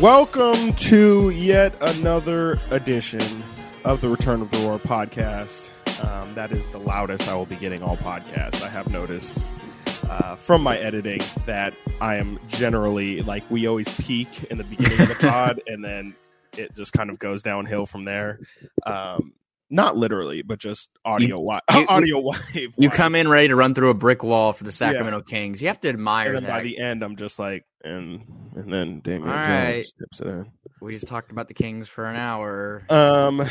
Welcome to yet another edition of the Return of the Roar podcast. Um, that is the loudest I will be getting all podcasts. I have noticed uh, from my editing that I am generally like we always peak in the beginning of the pod and then it just kind of goes downhill from there. Um, not literally, but just audio wi- you- audio wave. You come in ready to run through a brick wall for the Sacramento Kings. You have to admire and then that. by the end, I'm just like, and and then Damian All Jones right. steps it in. we just talked about the Kings for an hour. Um,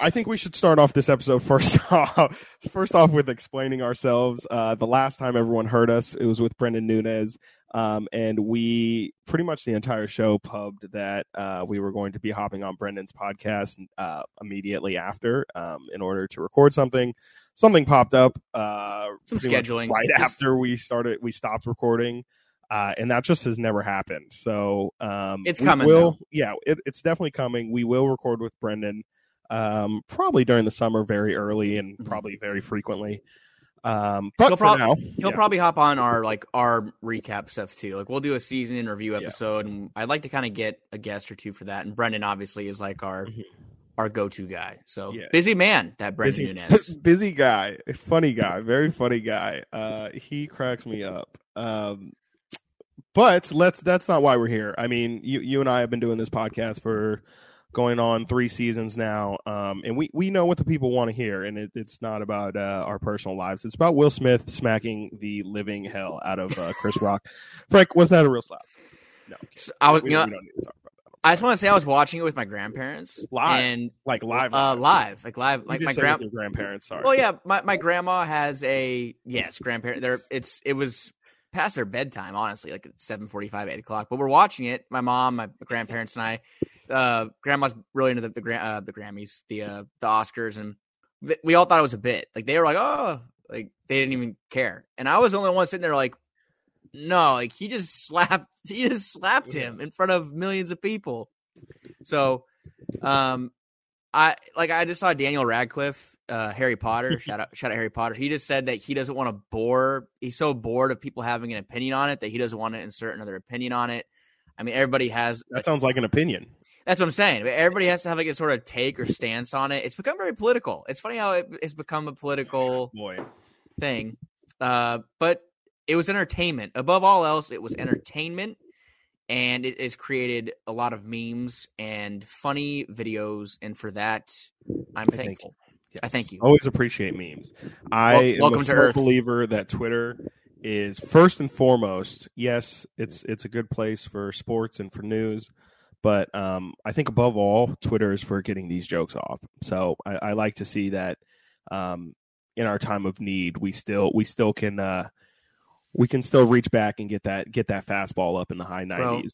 I think we should start off this episode first off. First off, with explaining ourselves. Uh, the last time everyone heard us, it was with Brendan Nunez. Um, and we pretty much the entire show pubbed that uh, we were going to be hopping on Brendan's podcast uh, immediately after um, in order to record something. Something popped up. Uh, Some scheduling. right after we started. We stopped recording. Uh, and that just has never happened. So um, It's coming, Will, though. yeah, it, it's definitely coming. We will record with Brendan um, probably during the summer, very early and Mhm. probably very frequently. Um, but He'll for prob- now, He'll yeah. probably hop on our like our recap stuff too. Like we'll do a season in review Yeah. episode, and I'd like to kind of get a guest or two for that. And Brendan obviously is like our Mhm. our go to guy. So Yeah. busy man, that Brendan busy, Nunez. busy guy, funny guy, very funny guy. Uh, he cracks me up. Um, but let's. That's not why we're here. I mean, you you and I have been doing this podcast for going on three seasons now, um, and we we know what the people want to hear, and it, it's not about uh, our personal lives. It's about Will Smith smacking the living hell out of uh, Chris Rock. Frank, was that a real slap? No. So I was, we, you know, don't need to talk about that. I just want to say I was watching it with my grandparents Live. and Like live, uh, live, like live, like my grand. grandparents. Sorry. Well, yeah, my, my grandma has a yes grandparent. There, it's it was past their bedtime, honestly, like at seven forty five, eight o'clock. But we're watching it. My mom, my grandparents, and I. Uh, grandma's really into the the, uh, the Grammys, the uh, the Oscars, and we all thought it was a bit. Like they were like, oh, like they didn't even care, and I was the only one sitting there like, no, like he just slapped, he just slapped him in front of millions of people. So, um, I like I just saw Daniel Radcliffe, uh, Harry Potter. shout out, shout out Harry Potter. He just said that he doesn't want to bore. He's so bored of people having an opinion on it that he doesn't want to insert another opinion on it. I mean, everybody has. that sounds like an opinion. That's what I'm saying. Everybody has to have like a sort of take or stance on it. It's become very political. It's funny how it, it's become a political Boy, thing. Uh, but it was entertainment. Above all else, it was entertainment. And it has created a lot of memes and funny videos. And for that, I'm I thankful. Yes. thank you. Always appreciate memes. I Wel- am welcome a to firm Earth. believer that Twitter is first and foremost. Yes, it's it's a good place for sports and for news, but um, I think above all, Twitter is for getting these jokes off. So I, I like to see that um, in our time of need, we still we still can uh, we can still reach back and get that get that fastball up in the high nineties.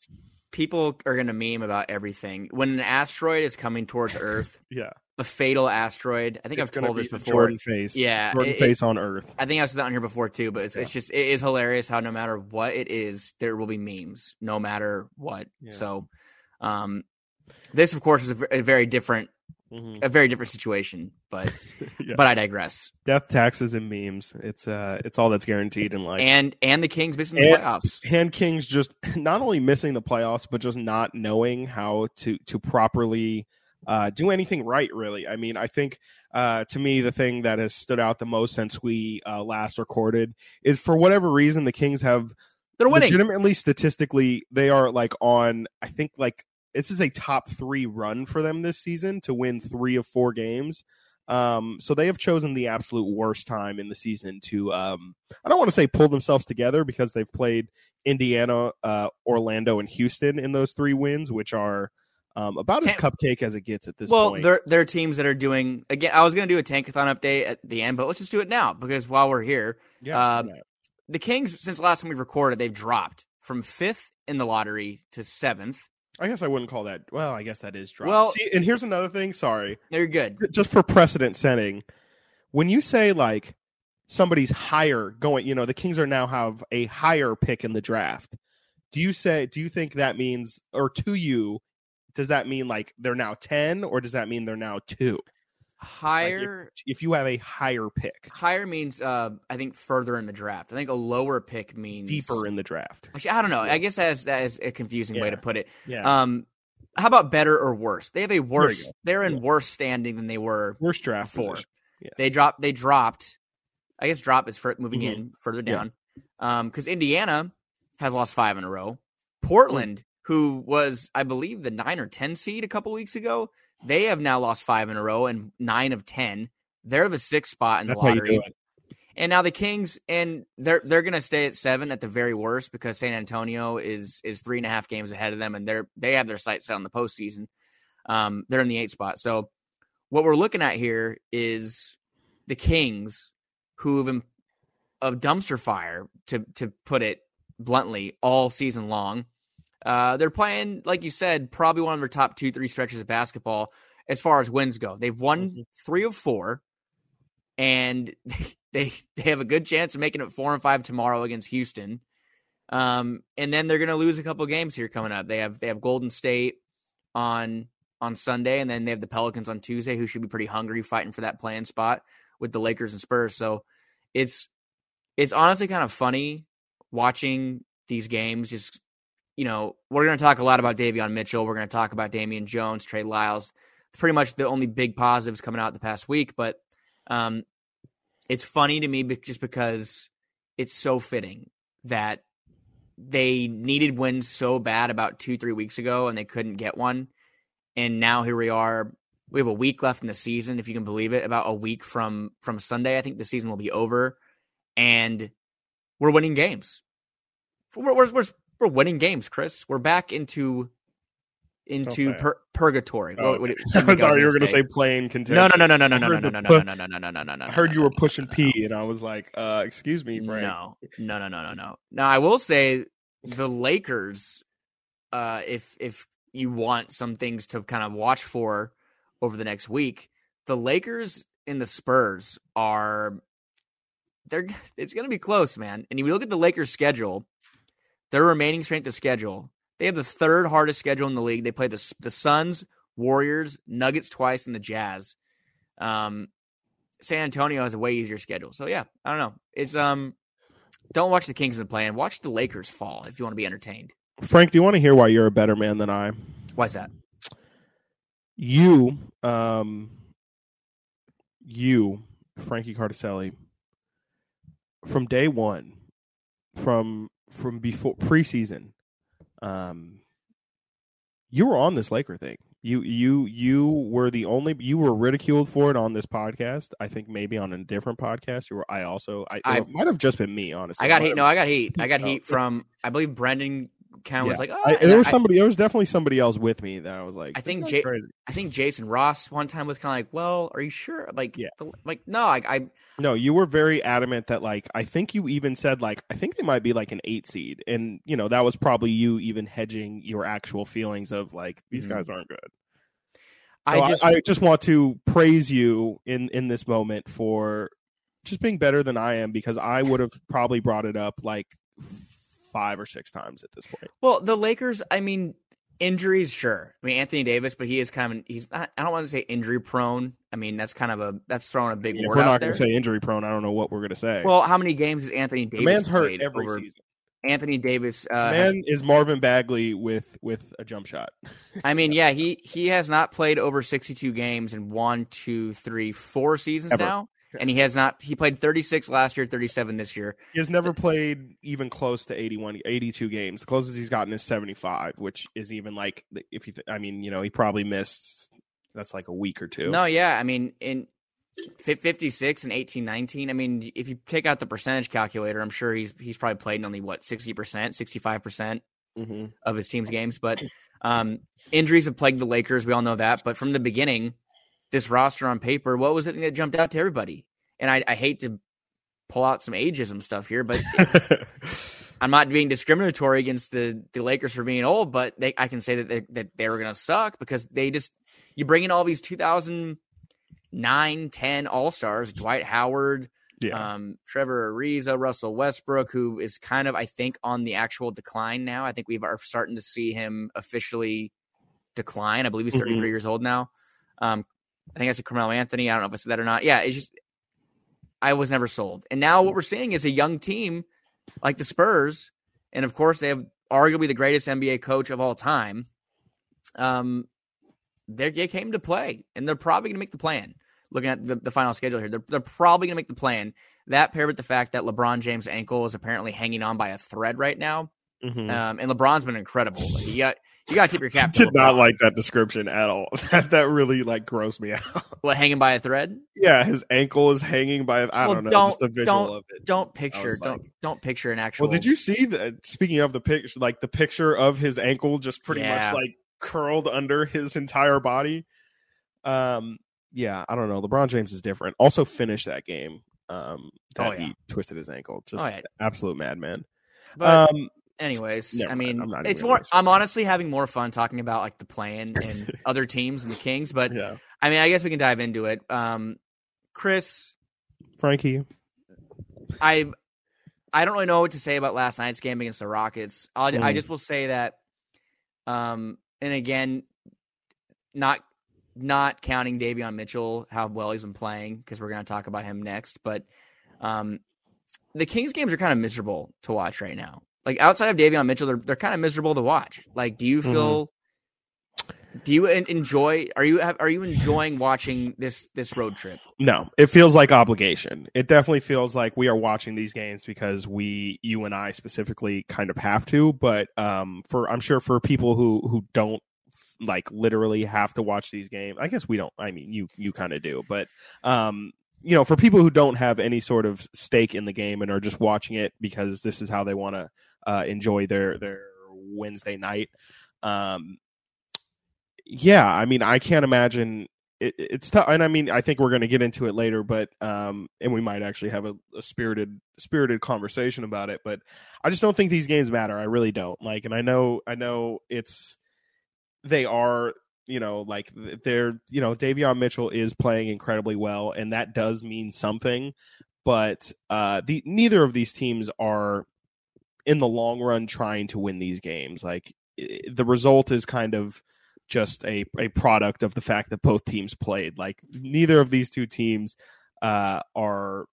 People are going to meme about everything. When an asteroid is coming towards Earth, Yeah, a fatal asteroid, I think It's I've told this before. Jordan face. Yeah, Jordan it- face on Earth. I think I've said that on here before too, but it's, it's just it is hilarious how no matter what it is, there will be memes, no matter what. Yeah. So, um, this of course was a, a very different, Mhm. a very different situation, but Yeah. but I digress. death taxes and memes it's uh it's all that's guaranteed in life And and the Kings missing the And- playoffs. hand kings just not only missing the playoffs but just not knowing how to to properly uh do anything right really i mean i think uh to me the thing that has stood out the most since we uh last recorded is for whatever reason the kings have They're winning. legitimately statistically they are like on i think like this is a top three run for them this season to win three of four games um so they have chosen the absolute worst time in the season to um i don't want to say pull themselves together because they've played indiana uh orlando and houston in those three wins which are um about as cupcake as it gets at this point. well, there there are teams that are doing again. I was going to do a tankathon update at the end, but let's just do it now because while we're here, yeah, um, the Kings since the last time we recorded, they've dropped from fifth in the lottery to seventh. i guess i wouldn't call that well i guess that is drop Well- See, and here's another thing sorry They're good. just for precedent setting, when you say like somebody's higher going, you know, the Kings are now have a higher pick in the draft. Do you say do you think that means or to you does that mean like they're now 10 or does that mean they're now 2? Higher If you have a higher pick, higher means uh I think further in the draft. I think a lower pick means deeper in the draft. Actually, I don't know. I guess that is that is a confusing way to put it. Yeah. Um how about better or worse? They have a worse. They're in Yeah. worse standing than they were. Worst draft Four. position. Yes. They dropped. They dropped. I guess drop is for moving Mhm. in further Yeah. down. Um, because Indiana has lost five in a row. Portland, who was I believe the nine or ten seed a couple weeks ago, they have now lost five in a row and nine of ten. They're the sixth spot in That's the lottery. And now the Kings, and they're they're gonna stay at seven at the very worst because San Antonio is is three and a half games ahead of them, and they're they have their sights set on the postseason. Um, they're in the eight spot. So what we're looking at here is the Kings, who have been a dumpster fire to to put it bluntly all season long. Uh, they're playing, like you said, probably one of their top two three stretches of basketball as far as wins go. They've won Mhm. three of four, and they they have a good chance of making it four and five tomorrow against Houston. Um, and then they're going to lose a couple games here coming up. They have they have Golden State on on Sunday, and then they have the Pelicans on Tuesday, who should be pretty hungry, fighting for that play-in spot with the Lakers and Spurs. So it's it's honestly kind of funny watching these games. Just you know, we're going to talk a lot about Davion Mitchell. We're going to talk about Damian Jones, Trey Lyles. It's pretty much the only big positives coming out the past week, but um, it's funny to me just because it's so fitting that they needed wins so bad about two, three weeks ago and they couldn't get one. And now here we are. We have a week left in the season, if you can believe it. About a week from from Sunday, I think the season will be over, and we're winning games. We're we're, we're, we're winning games, Chris. We're back into into pur- purgatory. Oh, What- what- okay. what I you thought you were going to say? play-in contention. No, no, no, no, no, no, no, no, no, no, no, no, no, no, no, no, no. I heard you were pushing. P, and I was like, uh, "Excuse me, Frank." No, no, no, no, no, no. Now I will say the Lakers. Uh, if if you want some things to kind of watch for over the next week, the Lakers and the Spurs are they're it's going to be close, man. And you look at the Lakers' schedule, their remaining strength of schedule, they have the third hardest schedule in the league. They play the the Suns, Warriors, Nuggets twice, and the Jazz. Um, San Antonio has a way easier schedule. So yeah, I don't know. It's um, don't watch the Kings in the play and watch the Lakers fall if you want to be entertained. Frank, do you want to hear why you're a better man than I? Why's that? You, um, you, Frankie Cartoscelli, from day one, from from before preseason, um, you were on this Laker thing. You you you were the only you were ridiculed for it on this podcast. I think maybe on a different podcast. You were. I also. I, I- might have just been me. Honestly, I got Might heat. No, I got heat. I got heat from I believe Brendan kind of was like, oh, I, there was I- somebody. There was definitely somebody else with me that I was like. I think. I think Jason Ross one time was kind of like, well, are you sure? Like, Yeah. the- like no, I, I No, you were very adamant that like I think you even said like I think they might be like an eight seed, and you know that was probably you even hedging your actual feelings of like these Mhm. guys aren't good. So I just I, just want to praise you in in this moment for just being better than I am because I would have probably brought it up like five or six times at this point. Well, the Lakers, I mean, injuries, sure. I mean, Anthony Davis, but he is kind of he's not. I don't want to say injury prone. I mean, that's kind of a that's throwing a big If word we're not going to say injury prone, I don't know what we're going to say. well, how many games has Anthony the Davis man's hurt every over? season. Anthony Davis, uh, The has- man is Marvin Bagley with with a jump shot. I mean, yeah, he he has not played over sixty-two games in one, two, three, four seasons Ever. now, and he has not. He played thirty-six last year, thirty-seven this year. He has never played even close to 81, 82 games. The closest he's gotten is 75, which is even like, if you, th- I mean, you know, he probably missed, that's like a week or two. No, yeah, I mean in 56 and 18 19, I mean if you take out the percentage calculator, I'm sure he's he's probably played in only what 60%, 65% hmm of his team's games, but um injuries have plagued the Lakers, we all know that, but from the beginning this roster on paper, what was the thing that jumped out to everybody? And I, I hate to pull out some ageism stuff here, but I'm not being discriminatory against the, the Lakers for being old, but they, I can say that they, that they were going to suck because they just you bring in all these 2009, 10 All Stars, Dwight Howard, yeah. um, Trevor Ariza, Russell Westbrook, who is kind of I think on the actual decline now. I think we are starting to see him officially decline. I believe he's 33 Mhm. years old now. Um, I think I said Carmelo Anthony. I don't know if I said that or not. Yeah, it's just I was never sold. And now what we're seeing is a young team like the Spurs, and of course they have arguably the greatest NBA coach of all time. um, they came to play, and they're probably going to make the play-in. Looking at the, the final schedule here, they're they're probably going to make the play-in. That paired with the fact that LeBron James' ankle is apparently hanging on by a thread right now, Mhm. um, and LeBron's been incredible. Like, you got you got to tip your cap. Did not like that description at all. That that really like grossed me out. what hanging by a thread. yeah, his ankle is hanging by. I Well, don't know. don't- just the visual don't- of it. Don't picture don't like- don't picture an actual. Well, did you see the speaking of the picture, like the picture of his ankle just pretty Yeah. much like curled under his entire body? Um, yeah, I don't know. LeBron James is different. Also finished that game. Um, that Oh, yeah. he twisted his ankle. Just Oh, yeah. absolute madman. But um, anyways, never I mind. mean, it's more. gonna- I'm honestly having more fun talking about like the play-in and other teams and the Kings. But yeah, I mean, I guess we can dive into it. Um, Chris, Frankie. I I don't really know what to say about last night's game against the Rockets. I'll, I Mm. just will say that, um, and again, not not counting Davion Mitchell, how well he's been playing, because we're going to talk about him next. But um, the Kings games are kind of miserable to watch right now. Like outside of Davion Mitchell, they're they're kind of miserable to watch. Like, do you Mhm. feel? Do you enjoy? Are you have, are you enjoying watching this this road trip? No, it feels like obligation. It definitely feels like we are watching these games because we, you and I specifically, kind of have to. But um, for I'm sure for people who who don't like literally have to watch these games, I guess we don't. I mean, you you kind of do, but um, you know, for people who don't have any sort of stake in the game and are just watching it because this is how they want to uh, enjoy their their Wednesday night. Um, yeah, I mean, I can't imagine it, it's tough, and I mean, I think we're going to get into it later, but um, and we might actually have a, a spirited spirited conversation about it. But I just don't think these games matter. I really don't. Like, and I know, I know it's they are, you know, like they're, you know, Davion Mitchell is playing incredibly well, and that does mean something. But uh, the neither of these teams are in the long run trying to win these games. Like the result is kind of just a, a product of the fact that both teams played. Like neither of these two teams uh, are,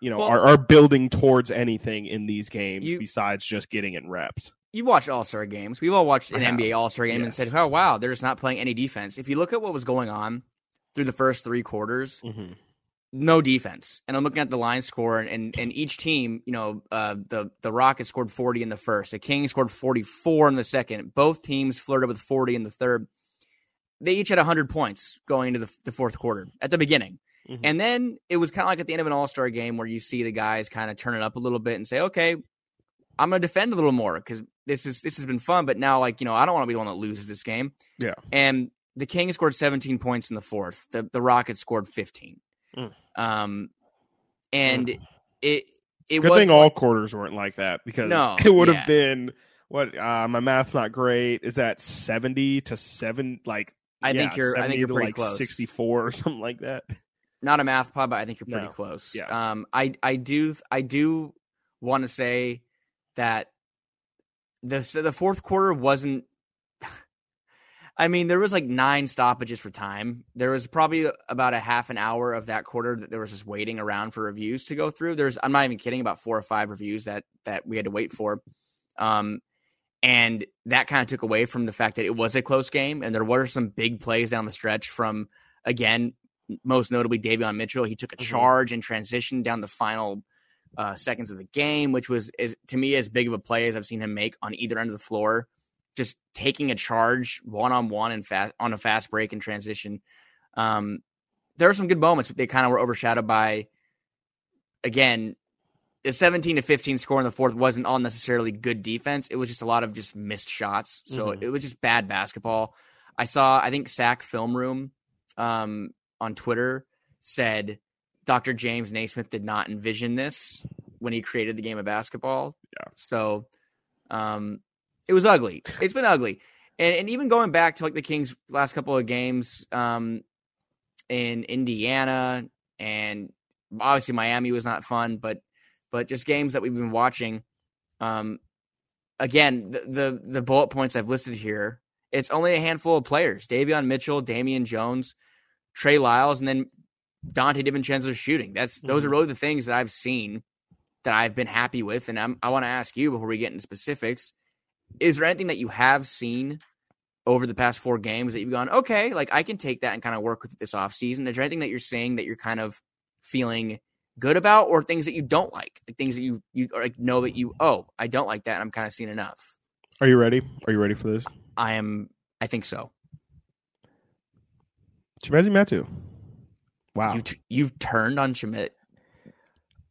you know, Well- are, are building towards anything in these games You- besides just getting in reps. You've watched All Star games. We've all watched an NBA All Star game and said, "Oh wow, they're just not playing any defense." If you look at what was going on through the first three quarters, Mm-hmm. no defense. And I'm looking at the line score, and and, and each team, you know, uh, the the Rockets scored 40 in the first, the Kings scored 44 in the second. Both teams flirted with 40 in the third. They each had 100 points going into the, the fourth quarter at the beginning. Mhm. And then it was kind of like at the end of an All Star game where you see the guys kind of turn it up a little bit and say, "Okay, I'm going to defend a little more because this is this has been fun." But now, like you know, I don't want to be the one that loses this game. Yeah. And the Kings scored 17 points in the fourth. The the Rockets scored 15. Mm. Um, and it it Good was thing all quarters weren't like that because No, it would have yeah. been what uh, my math's not great. Is that seventy to seven? Like I think you're- I think you're pretty like close. Sixty four or something like that. not a math pod, but I think you're pretty No. close. Yeah. Um, I I do I do want to say that the the fourth quarter wasn't. I mean, there was like nine stoppages for time. There was probably about a half an hour of that quarter that there was just waiting around for reviews to go through. There's, I'm not even kidding, about four or five reviews that that we had to wait for. Um, and that kind of took away from the fact that it was a close game, and there were some big plays down the stretch from again, most notably Davion Mitchell. He took a Mhm. charge and transitioned down the final uh, seconds of the game, which was is to me as big of a play as I've seen him make on either end of the floor. Just taking a charge one on one and fast on a fast break and transition. Um, there are some good moments, but they kind of were overshadowed by again the 17 to 15 score in the fourth wasn't all necessarily good defense. It was just a lot of just missed shots. So Mhm. it was just bad basketball. I saw, I think Sack Film Room um, on Twitter said Dr. James Naismith did not envision this when he created the game of basketball. Yeah. So um, it was ugly. It's been ugly. And, and even going back to like the Kings' last couple of games um, in Indiana and obviously Miami was not fun, but but just games that we've been watching. Um, again, the, the the bullet points I've listed here, it's only a handful of players: Davion Mitchell, Damian Jones, Trey Lyles, and then Donte DiVincenzo's shooting. That's those are Mhm. really the things that I've seen that I've been happy with. And I'm, I want to ask you before we get into specifics: Is there anything that you have seen over the past four games that you've gone, okay, like I can take that and kind of work with it this off season? Is there anything that you're saying that you're kind of feeling good about, or things that you don't like, like things that you you like know that you oh I don't like that, and I'm kind of seeing enough. Are you ready? Are you ready for this? I am. I think so. Chimezie Metu. Wow. You t- you've turned on Chimit.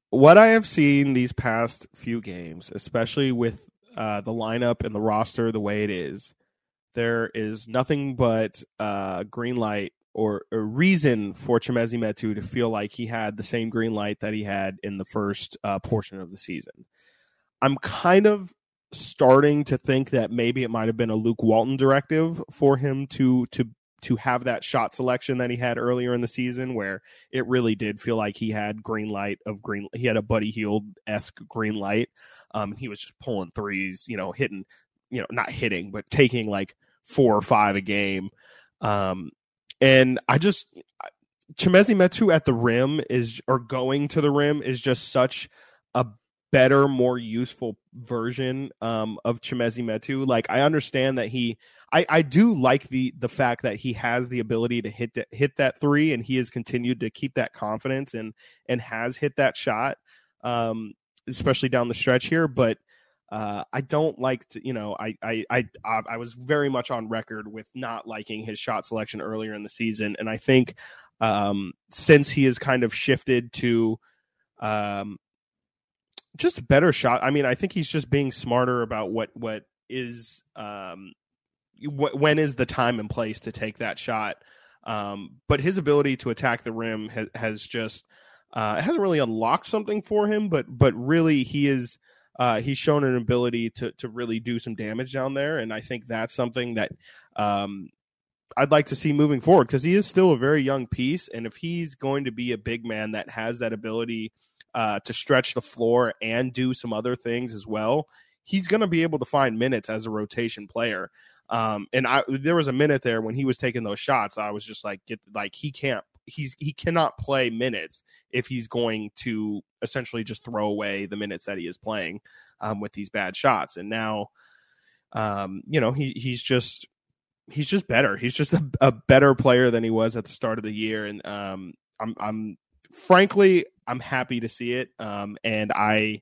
What I have seen these past few games, especially with uh, the lineup and the roster the way it is, there is nothing but uh, green light or a reason for Chimezie Metu to feel like he had the same green light that he had in the first uh, portion of the season. I'm kind of starting to think that maybe it might have been a Luke Walton directive for him to to to have that shot selection that he had earlier in the season, where it really did feel like he had green light of green. He had a Buddy Hield esque green light. Um, he was just pulling threes, you know, hitting, you know, not hitting, but taking like four or five a game. Um, and I just Chimezie Metu at the rim is or going to the rim is just such a better, more useful version um, of Chimezie Metu. Like I understand that he, I, I do like the the fact that he has the ability to hit that hit that three, and he has continued to keep that confidence and and has hit that shot, um, especially down the stretch here. But uh, I don't like to, you know, I, I I I was very much on record with not liking his shot selection earlier in the season, and I think um, since he has kind of shifted to um, just better shot. I mean, I think he's just being smarter about what what is um what, when is the time and place to take that shot. Um, but his ability to attack the rim has, has just uh, it hasn't really unlocked something for him, but but really he is uh, he's shown an ability to to really do some damage down there, and I think that's something that um, I'd like to see moving forward because he is still a very young piece, and if he's going to be a big man that has that ability uh, to stretch the floor and do some other things as well, he's going to be able to find minutes as a rotation player. Um, and I there was a minute there when he was taking those shots, I was just like, get like he can't he's he cannot play minutes if he's going to essentially just throw away the minutes that he is playing um, with these bad shots. And now, um, you know, he he's just he's just better. He's just a, a, better player than he was at the start of the year. And um, I'm I'm frankly I'm happy to see it. Um, and I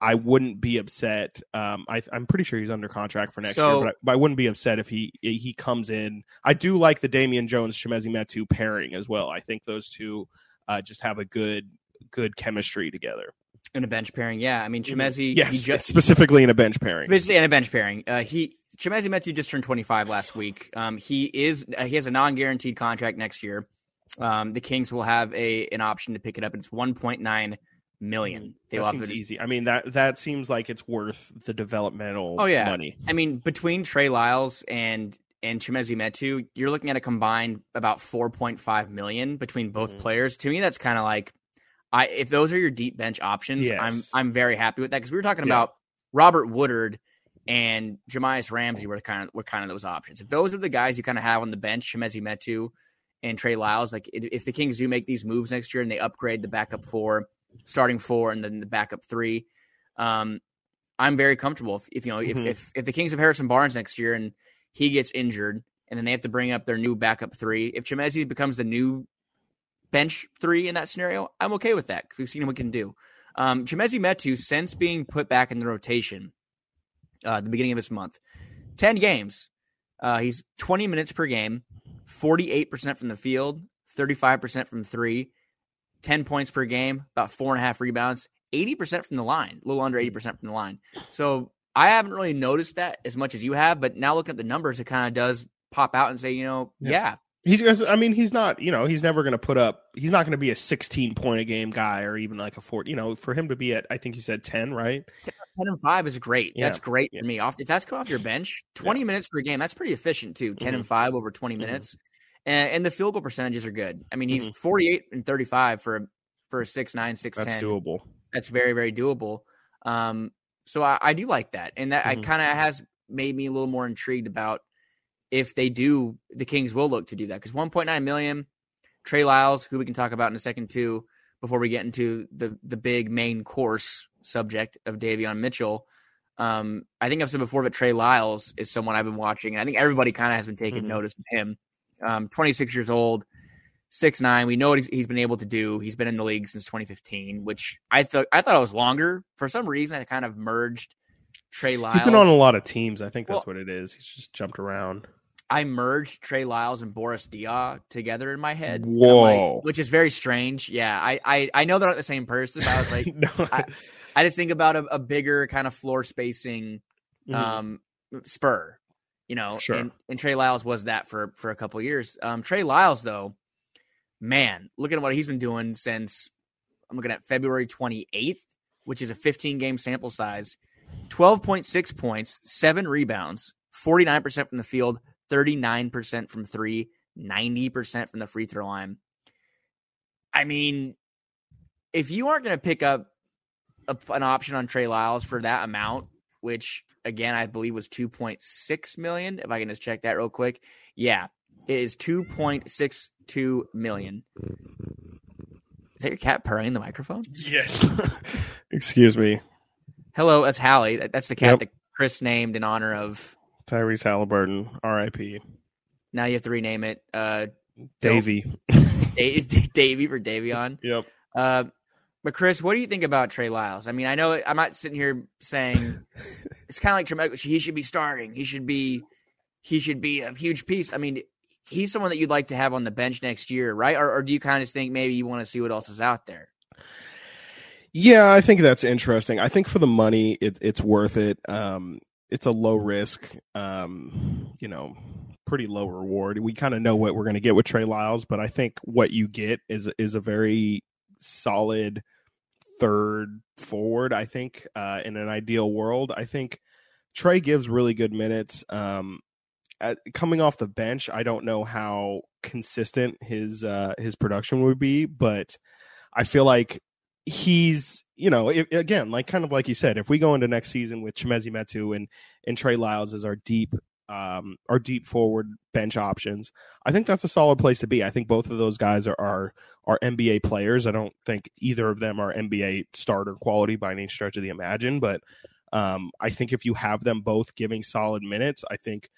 I wouldn't be upset. Um, I, am pretty sure he's under contract for next so, year, but I, but I, wouldn't be upset if he he comes in. I do like the Damian Jones Chimezie Metu pairing as well. I think those two uh, just have a good good chemistry together. In a bench pairing, yeah. I mean, mm-hmm. Chimezie, yes, just, specifically in a bench pairing. Basically, in a bench pairing, uh, he Chimezie Metu just turned 25 last week. Um, he is uh, he has a non guaranteed contract next year. Um, the Kings will have a an option to pick it up. It's 1.9 million. Mm, they that seems it. easy. I mean that that seems like it's worth the developmental oh, yeah. money. I mean between Trey Lyles and and Chimezie Metu, you're looking at a combined about 4.5 million between both mm-hmm. players. To me, that's kind of like I if those are your deep bench options, yes. I'm I'm very happy with that because we were talking yeah. about Robert Woodard and Jahmi'us Ramsey were kind of were kind of those options. If those are the guys you kind of have on the bench, Chimezie Metu and Trey Lyles, like if the Kings do make these moves next year and they upgrade the backup four starting four and then the backup three. Um, I'm very comfortable if, if you know mm-hmm. if, if if the Kings have Harrison Barnes next year and he gets injured and then they have to bring up their new backup three. If Chimezie becomes the new bench three in that scenario, I'm okay with that. We've seen what we can do. Um, Chimezie Metu, since being put back in the rotation uh, at the beginning of this month, 10 games. Uh, he's 20 minutes per game, 48% from the field, 35% from three, 10 points per game, about four and a half rebounds, 80% from the line, a little under hmm. 80% from the line. So I haven't really noticed that as much as you have, but now looking at the numbers, it kind of does pop out and say, you know, yeah. yeah. He's, I mean, he's not, you know, he's never going to put up, he's not going to be a 16 point a game guy or even like a four, you know, for him to be at, I think you said 10, right? 10 and five is great. Yeah. That's great yeah. for me. Off If that's come off your bench, 20 yeah. minutes per game, that's pretty efficient too. 10 mm-hmm. and five over 20 mm-hmm. minutes and, and the field goal percentages are good. I mean, he's mm-hmm. 48 and 35 for for a six nine six ten. That's doable. That's very very doable. Um, so I, I do like that, and that mm-hmm. I kind of has made me a little more intrigued about if they do the Kings will look to do that because 1.9 million. Trey Lyles, who we can talk about in a second too, before we get into the the big main course subject of Davion Mitchell. Um, I think I've said before that Trey Lyles is someone I've been watching, and I think everybody kind of has been taking Mhm. notice of him. Um, 26 years old, six nine. We know what he's, he's been able to do. He's been in the league since 2015, which I thought I thought it was longer. For some reason, I kind of merged Trey Lyles. He's been on a lot of teams. I think that's Well- what it is. He's just jumped around. I merged Trey Lyles and Boris Diaw together in my head. I'm like- Whoa. which is very strange. Yeah, I, I I know they're not the same person, but I was like, no. I- I just think about a, a bigger kind of floor spacing Mhm. um spur you know Sure. and, and trey lyles was that for for a couple of years um trey lyles though man look at what he's been doing since i'm looking at february 28th which is a 15 game sample size 12.6 points 7 rebounds 49% from the field 39% from 3 90% from the free throw line i mean if you aren't going to pick up a, an option on Trey Lyles for that amount, which again I believe was two point six million. If I can just check that real quick, yeah, it is two point six two million. Is that your cat purring in the microphone? yes. Excuse me. Hello, that's Hallie. That's the cat Yep. that Chris named in honor of. Tyrese Halliburton, R.I.P. Now you have to rename it. Uh, Davy. Da- Davy for Davion. Yep. Uh, but Chris, what do you think about Trey Lyles? I mean, I know I'm not sitting here saying it's kind of like Tremaine. He should be starting. He should be. He should be a huge piece. I mean, he's someone that you'd like to have on the bench next year, right? Or, or do you kind of think maybe you want to see what else is out there? Yeah, I think that's interesting. I think for the money, it, it's worth it. Um, it's a low risk, um, you know, pretty low reward. We kind of know what we're going to get with Trey Lyles, but I think what you get is is a very solid third forward. I think uh, in an ideal world, I think Trey gives really good minutes. Um, at, coming off the bench, I don't know how consistent his uh, his production would be, but I feel like he's you know again like kind of like you said if we go into next season with Chimezie Metu and and Trey Lyles as our deep um our deep forward bench options I think that's a solid place to be. I think both of those guys are are, are NBA players. I don't think either of them are NBA starter quality by any stretch of the imagine but um I think if you have them both giving solid minutes I think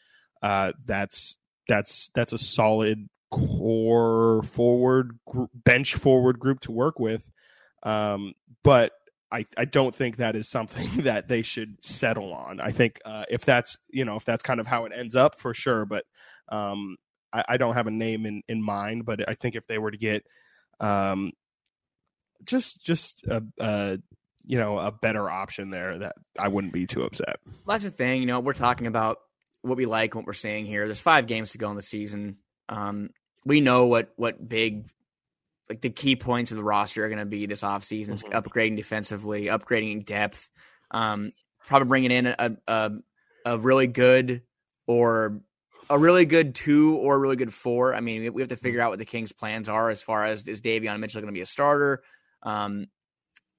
uh that's that's that's a solid core forward gr- bench forward group to work with. Um, but I, I don't think that is something that they should settle on. I think uh, if that's you know if that's kind of how it ends up for sure, but um, I, I don't have a name in, in mind. But I think if they were to get um, just just a, a you know a better option there, that I wouldn't be too upset. Well, that's the thing. You know, we're talking about what we like, what we're seeing here. There's five games to go in the season. Um, we know what what big like the key points of the roster are going to be this offseason. Mhm. upgrading defensively, upgrading in depth, um, probably bringing in a, a a really good or a really good two or a really good four. I mean, we have to figure out what the Kings' plans are as far as is Davion Mitchell going to be a starter. Um,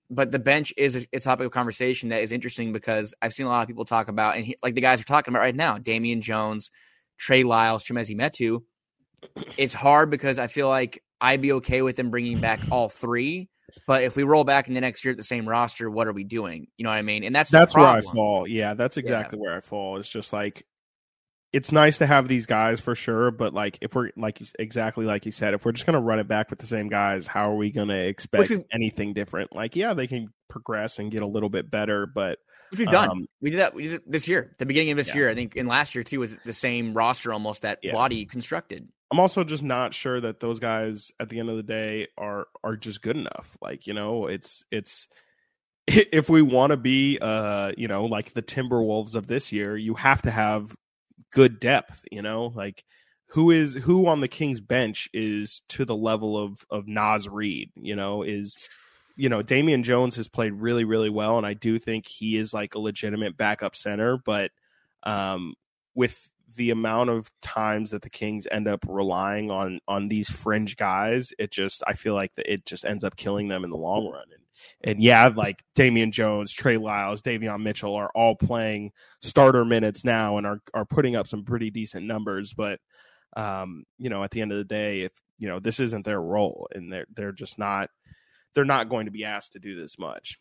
but the bench is a, a topic of conversation that is interesting because I've seen a lot of people talk about, and he, like the guys are talking about right now, Damian Jones, Trey Lyles, Chimezie Metu. It's hard because I feel like I'd be okay with them bringing back all three. But if we roll back in the next year at the same roster, what are we doing? You know what I mean? And that's the that's where I fall. Yeah, that's exactly where I fall. It's just like it's nice to have these guys for sure, but like if we're like exactly like you said, if we're just gonna run it back with the same guys, how are we gonna expect we've- anything different? Like, yeah, they can progress and get a little bit better, but Which we've done. um, we did that. We did this year. The beginning of this Yeah. year, I think, and last year too was the same roster almost that Yeah. Vlade constructed. I'm also just not sure that those guys at the end of the day are are just good enough. Like, you know, it's it's if we want to be uh, you know, like the Timberwolves of this year, you have to have good depth, you know? Like who is who on the Kings bench is to the level of of Naz Reid, you know, is you know, Damian Jones has played really, really well, and I do think he is like a legitimate backup center, but um with the amount of times that the Kings end up relying on on these fringe guys, it just I feel like that it just ends up killing them in the long run. And and yeah, like Damian Jones, Trey Lyles, Davion Mitchell are all playing starter minutes now and are are putting up some pretty decent numbers, but um, you know, at the end of the day, if you know this isn't their role and they're they're just not they're not going to be asked to do this much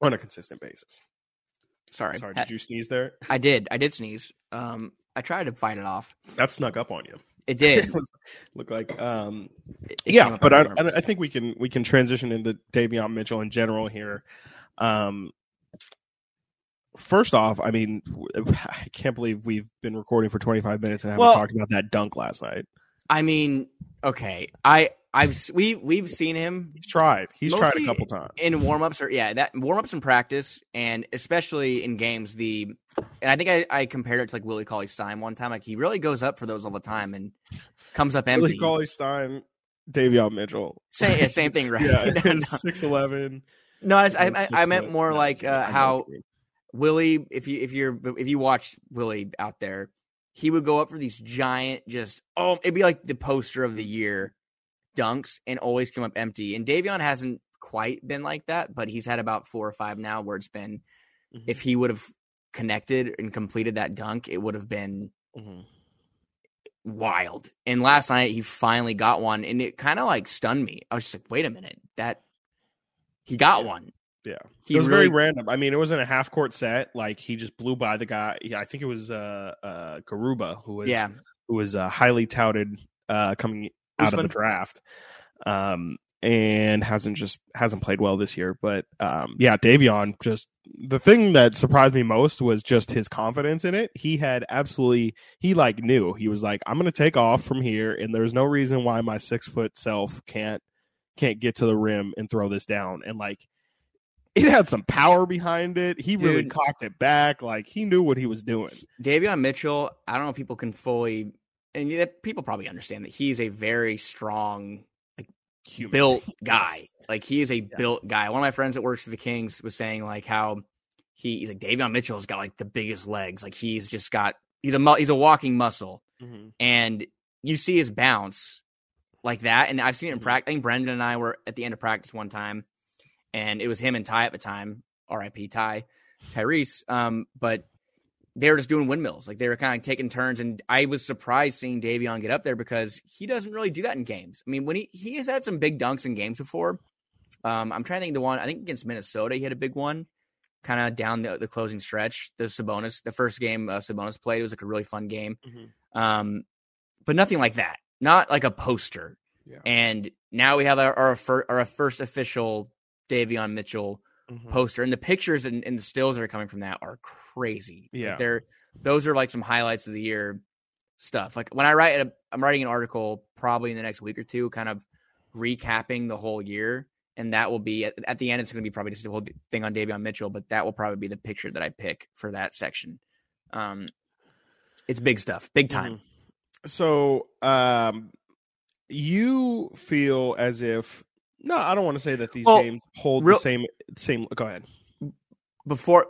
on a consistent basis. Sorry. Sorry, did you sneeze there? I did. I did sneeze. Um, I tried to fight it off. That snuck up on you. It did. look like um It- it yeah, but. I I think we can we can transition into Davion Mitchell in general here. Um, first off, I mean, I can't believe we've been recording for 25 minutes and haven't Well- talked about that dunk last night. I mean, okay. I I've we we've seen him He's tried. He's tried a couple times. in warmups or yeah, that warmups and practice, and especially in games. The and I think I, I compared it to like Willie Cauley Stein one time. Like he really goes up for those all the time and comes up empty. Willie Cauley Stein, Davion Mitchell. Same, yeah, same thing, right? Yeah, no, 6'11. no, I, I, I, meant more like uh, how. Willie, if you if you're if you watch Willie out there, he would go up for these giant, just oh, it'd be like the poster of the year dunks, and always come up empty. And Davion hasn't quite been like that, but he's had about four or five now where it's been. Mhm. If he would have connected and completed that dunk, it would have been Mhm. wild. And last night he finally got one, and it kind of like stunned me. I was just like, wait a minute, that he got Yeah. one. Yeah. He it was really, very random. I mean, it wasn't a half court set. Like he just blew by the guy. Yeah, I think it was uh uh Garuba who was yeah. who was uh, highly touted uh coming out of the draft. Um and hasn't just hasn't played well this year. But um yeah, Davion just the thing that surprised me most was just his confidence in it. He had absolutely he like knew. He was like, I'm gonna take off from here and there's no reason why my six foot self can't can't get to the rim and throw this down. And like it had some power behind it. He really cocked it back. Like he knew what he was doing. Davion Mitchell, I don't know if people can fully, and yeah, people probably understand that he's a very strong, Human. built Yes. guy. Like he is a built guy. One of my friends that works for the Kings was saying like how he, he's like Davion Mitchell's got like the biggest legs. Like he's just got he's a mu- he's a walking muscle, Mhm. and you see his bounce like that. And I've seen it in Mhm. practice. I think Brendan and I were at the end of practice one time, and it was him and Ty at the time. R.I.P. Ty, Tyrese. Um, but they were just doing windmills. Like they were kind of taking turns. And I was surprised seeing Davion get up there because he doesn't really do that in games. I mean, when he he has had some big dunks in games before. Um, I'm trying to think the one I think against Minnesota he had a big one, kind of down the, the closing stretch. The Sabonis, the first game uh, Sabonis played, it was like a really fun game. Mhm. Um, but nothing like that. Not like a poster. Yeah. And now we have our our, our first official Davion Mitchell Mhm. poster, and the pictures and, and the stills that are coming from that are crazy. Like, Yeah. they're those are like some highlights of the year stuff. Like when I write, a, I'm writing an article probably in the next week or two, kind of recapping the whole year, and that will be at, at the end. It's going to be probably just a whole thing on Davion Mitchell, but that will probably be the picture that I pick for that section. Um, it's big stuff, big time. Mhm. So, um, you feel as if no, I don't want to say that these Well, games hold real- the same same. Go ahead. Before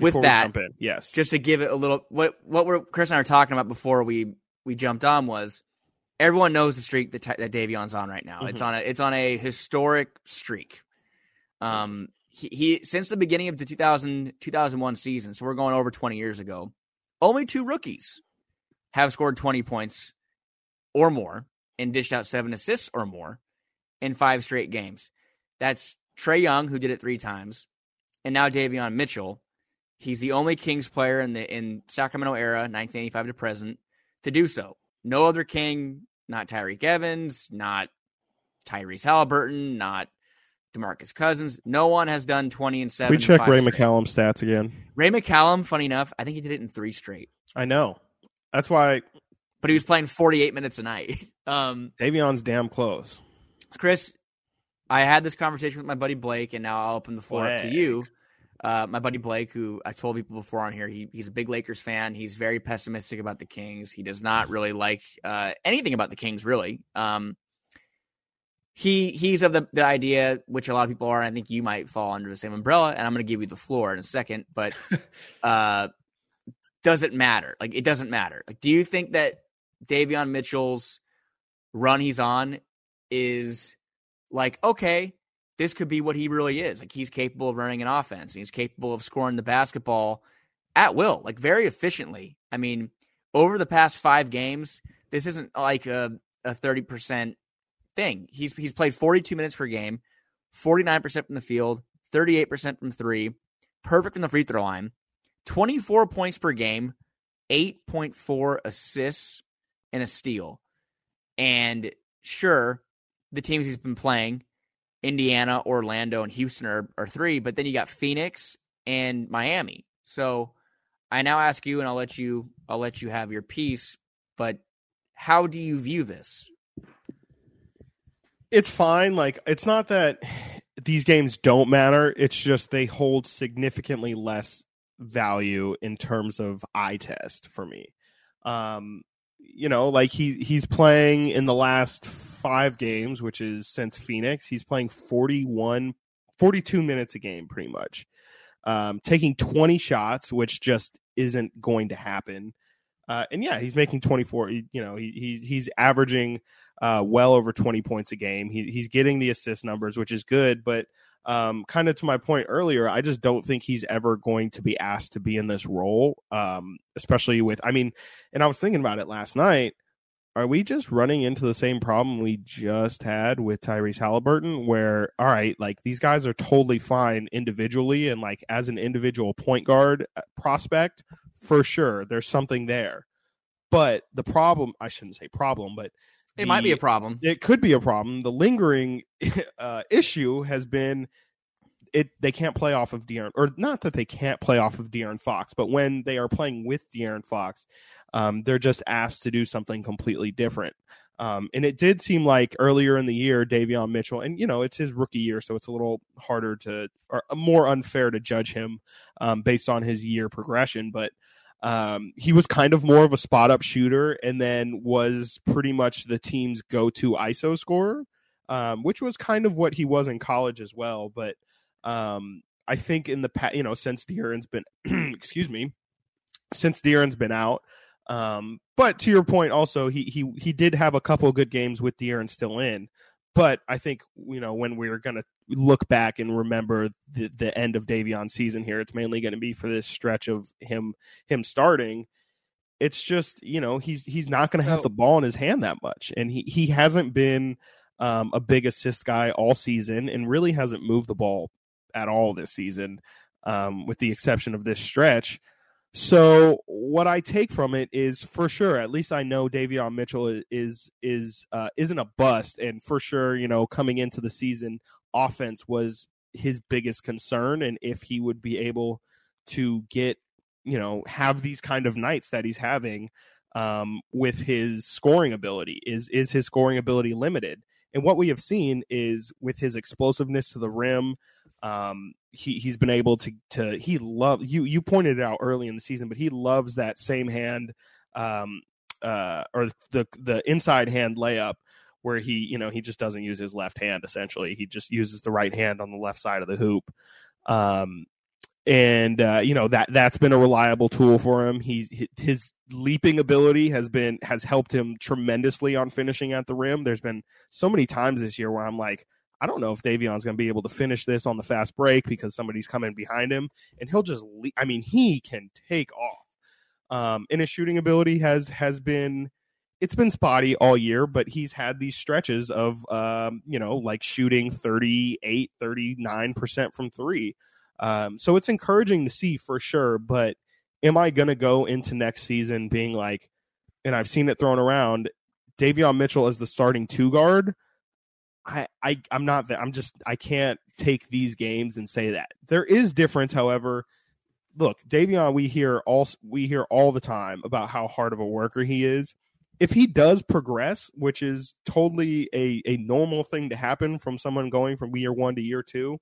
with Before we that, jump in. yes, just to give it a little what what we're Chris and I were talking about before we we jumped on was everyone knows the streak that, that Davion's on right now. It's Mhm. on a it's on a historic streak. Um, he, he since the beginning of the 2000 2001 season, so we're going over 20 years ago. Only two rookies have scored 20 points or more and dished out seven assists or more in five straight games. That's Trae Young, who did it three times, and now Davion Mitchell. He's the only Kings player in the in Sacramento era, 1985 to present, to do so. No other King, not Tyreke Evans, not Tyrese Halliburton, not Demarcus Cousins. No one has done 20 and 7. we check Ray straight. McCallum's stats again. Ray McCallum, funny enough, I think he did it in three straight, I know. That's why but he was playing 48 minutes a night. Um, Davion's damn close. Chris, I had this conversation with my buddy Blake, and now I'll open the floor up to you. Uh, my buddy Blake, who I told people before on here, he, he's a big Lakers fan. He's very pessimistic about the Kings. He does not really like uh, anything about the Kings, really. Um, he he's of the, the idea, which a lot of people are, and I think you might fall under the same umbrella. And I'm going to give you the floor in a second, but uh, does it matter? Like, it doesn't matter. Like, do you think that Davion Mitchell's run he's on is like, okay, this could be what he really is. Like he's capable of running an offense he's capable of scoring the basketball at will, like very efficiently. I mean, over the past five games, this isn't like a, a 30% thing. He's he's played 42 minutes per game, 49% from the field, 38% from three, perfect from the free throw line. 24 points per game, 8.4 assists, and a steal. And sure, the teams he's been playing, Indiana, Orlando, and Houston are, are three, but then you got Phoenix and Miami. So I now ask you, and I'll let you I'll let you have your piece, but how do you view this? It's fine. Like it's not that these games don't matter. It's just they hold significantly less value in terms of eye test for me. Um, you know, like he he's playing in the last five games, which is since Phoenix, he's playing 41, 42 minutes a game, pretty much. Um, taking 20 shots, which just isn't going to happen. Uh, and yeah, he's making 24. You know, he, he he's averaging uh, well over 20 points a game. He, he's getting the assist numbers, which is good. But um, kind of to my point earlier, I just don't think he's ever going to be asked to be in this role, um, especially with, I mean, and I was thinking about it last night. Are we just running into the same problem we just had with Tyrese Haliburton? Where, all right, like these guys are totally fine individually, and like as an individual point guard uh, prospect, for sure, there's something there. But the problem, I shouldn't say problem, but it the, might be a problem. It could be a problem. The lingering uh, issue has been it. They can't play off of De'Aaron, or not that they can't play off of De'Aaron Fox, but when they are playing with De'Aaron Fox, um, they're just asked to do something completely different. Um, and it did seem like earlier in the year, Davion Mitchell, and you know it's his rookie year, so it's a little harder to, or more unfair to judge him um, based on his year progression. But um, he was kind of more of a spot up shooter and then was pretty much the team's go to ISO scorer, um, which was kind of what he was in college as well. But um, I think in the past, you know, since De'Aaron's been, excuse me, since De'Aaron's been out, um, but to your point, also he he he did have a couple good games with De'Aaron still in. But I think you know when we're going to look back and remember the, the end of Davion's season here, it's mainly going to be for this stretch of him him starting. It's just you know he's he's not going to have the ball in his hand that much, and he he hasn't been um, a big assist guy all season, and really hasn't moved the ball at all this season, um, with the exception of this stretch. So what I take from it is for sure, at least I know Davion Mitchell is is uh, isn't a bust, and for sure, you know, coming into the season, offense was his biggest concern, and if he would be able to get, you know, have these kind of nights that he's having um, with his scoring ability, is is his scoring ability limited? And what we have seen is with his explosiveness to the rim, um, he he's been able to to he love you you pointed it out early in the season, but he loves that same hand um uh or the the inside hand layup where he you know he just doesn't use his left hand essentially he just uses the right hand on the left side of the hoop um and uh, you know that that's been a reliable tool for him. He's his leaping ability has been has helped him tremendously on finishing at the rim. There's been so many times this year where I'm like, I don't know if Davion's going to be able to finish this on the fast break because somebody's coming behind him, and he'll just. Le- I mean, he can take off. Um, and his shooting ability has has been it's been spotty all year, but he's had these stretches of um, you know like shooting 38, 39 percent from three. Um, so it's encouraging to see for sure. But am I going to go into next season being like, and I've seen it thrown around, Davion Mitchell as the starting two guard? I, I I'm not that I'm just I can't take these games and say that. There is difference, however. Look, Davion, we hear all we hear all the time about how hard of a worker he is. If he does progress, which is totally a, a normal thing to happen from someone going from year one to year two,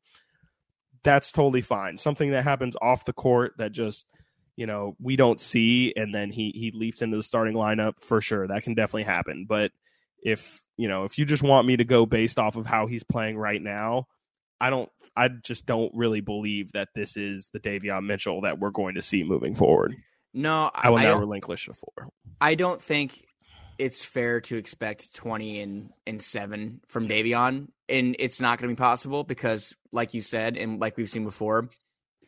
that's totally fine. Something that happens off the court that just you know we don't see, and then he he leaps into the starting lineup for sure. That can definitely happen. But if you know if you just want me to go based off of how he's playing right now, I don't. I just don't really believe that this is the Davion Mitchell that we're going to see moving forward. No, I will I not relinquish the four. I don't think it's fair to expect 20 and, and 7 from Davion and it's not going to be possible because like you said and like we've seen before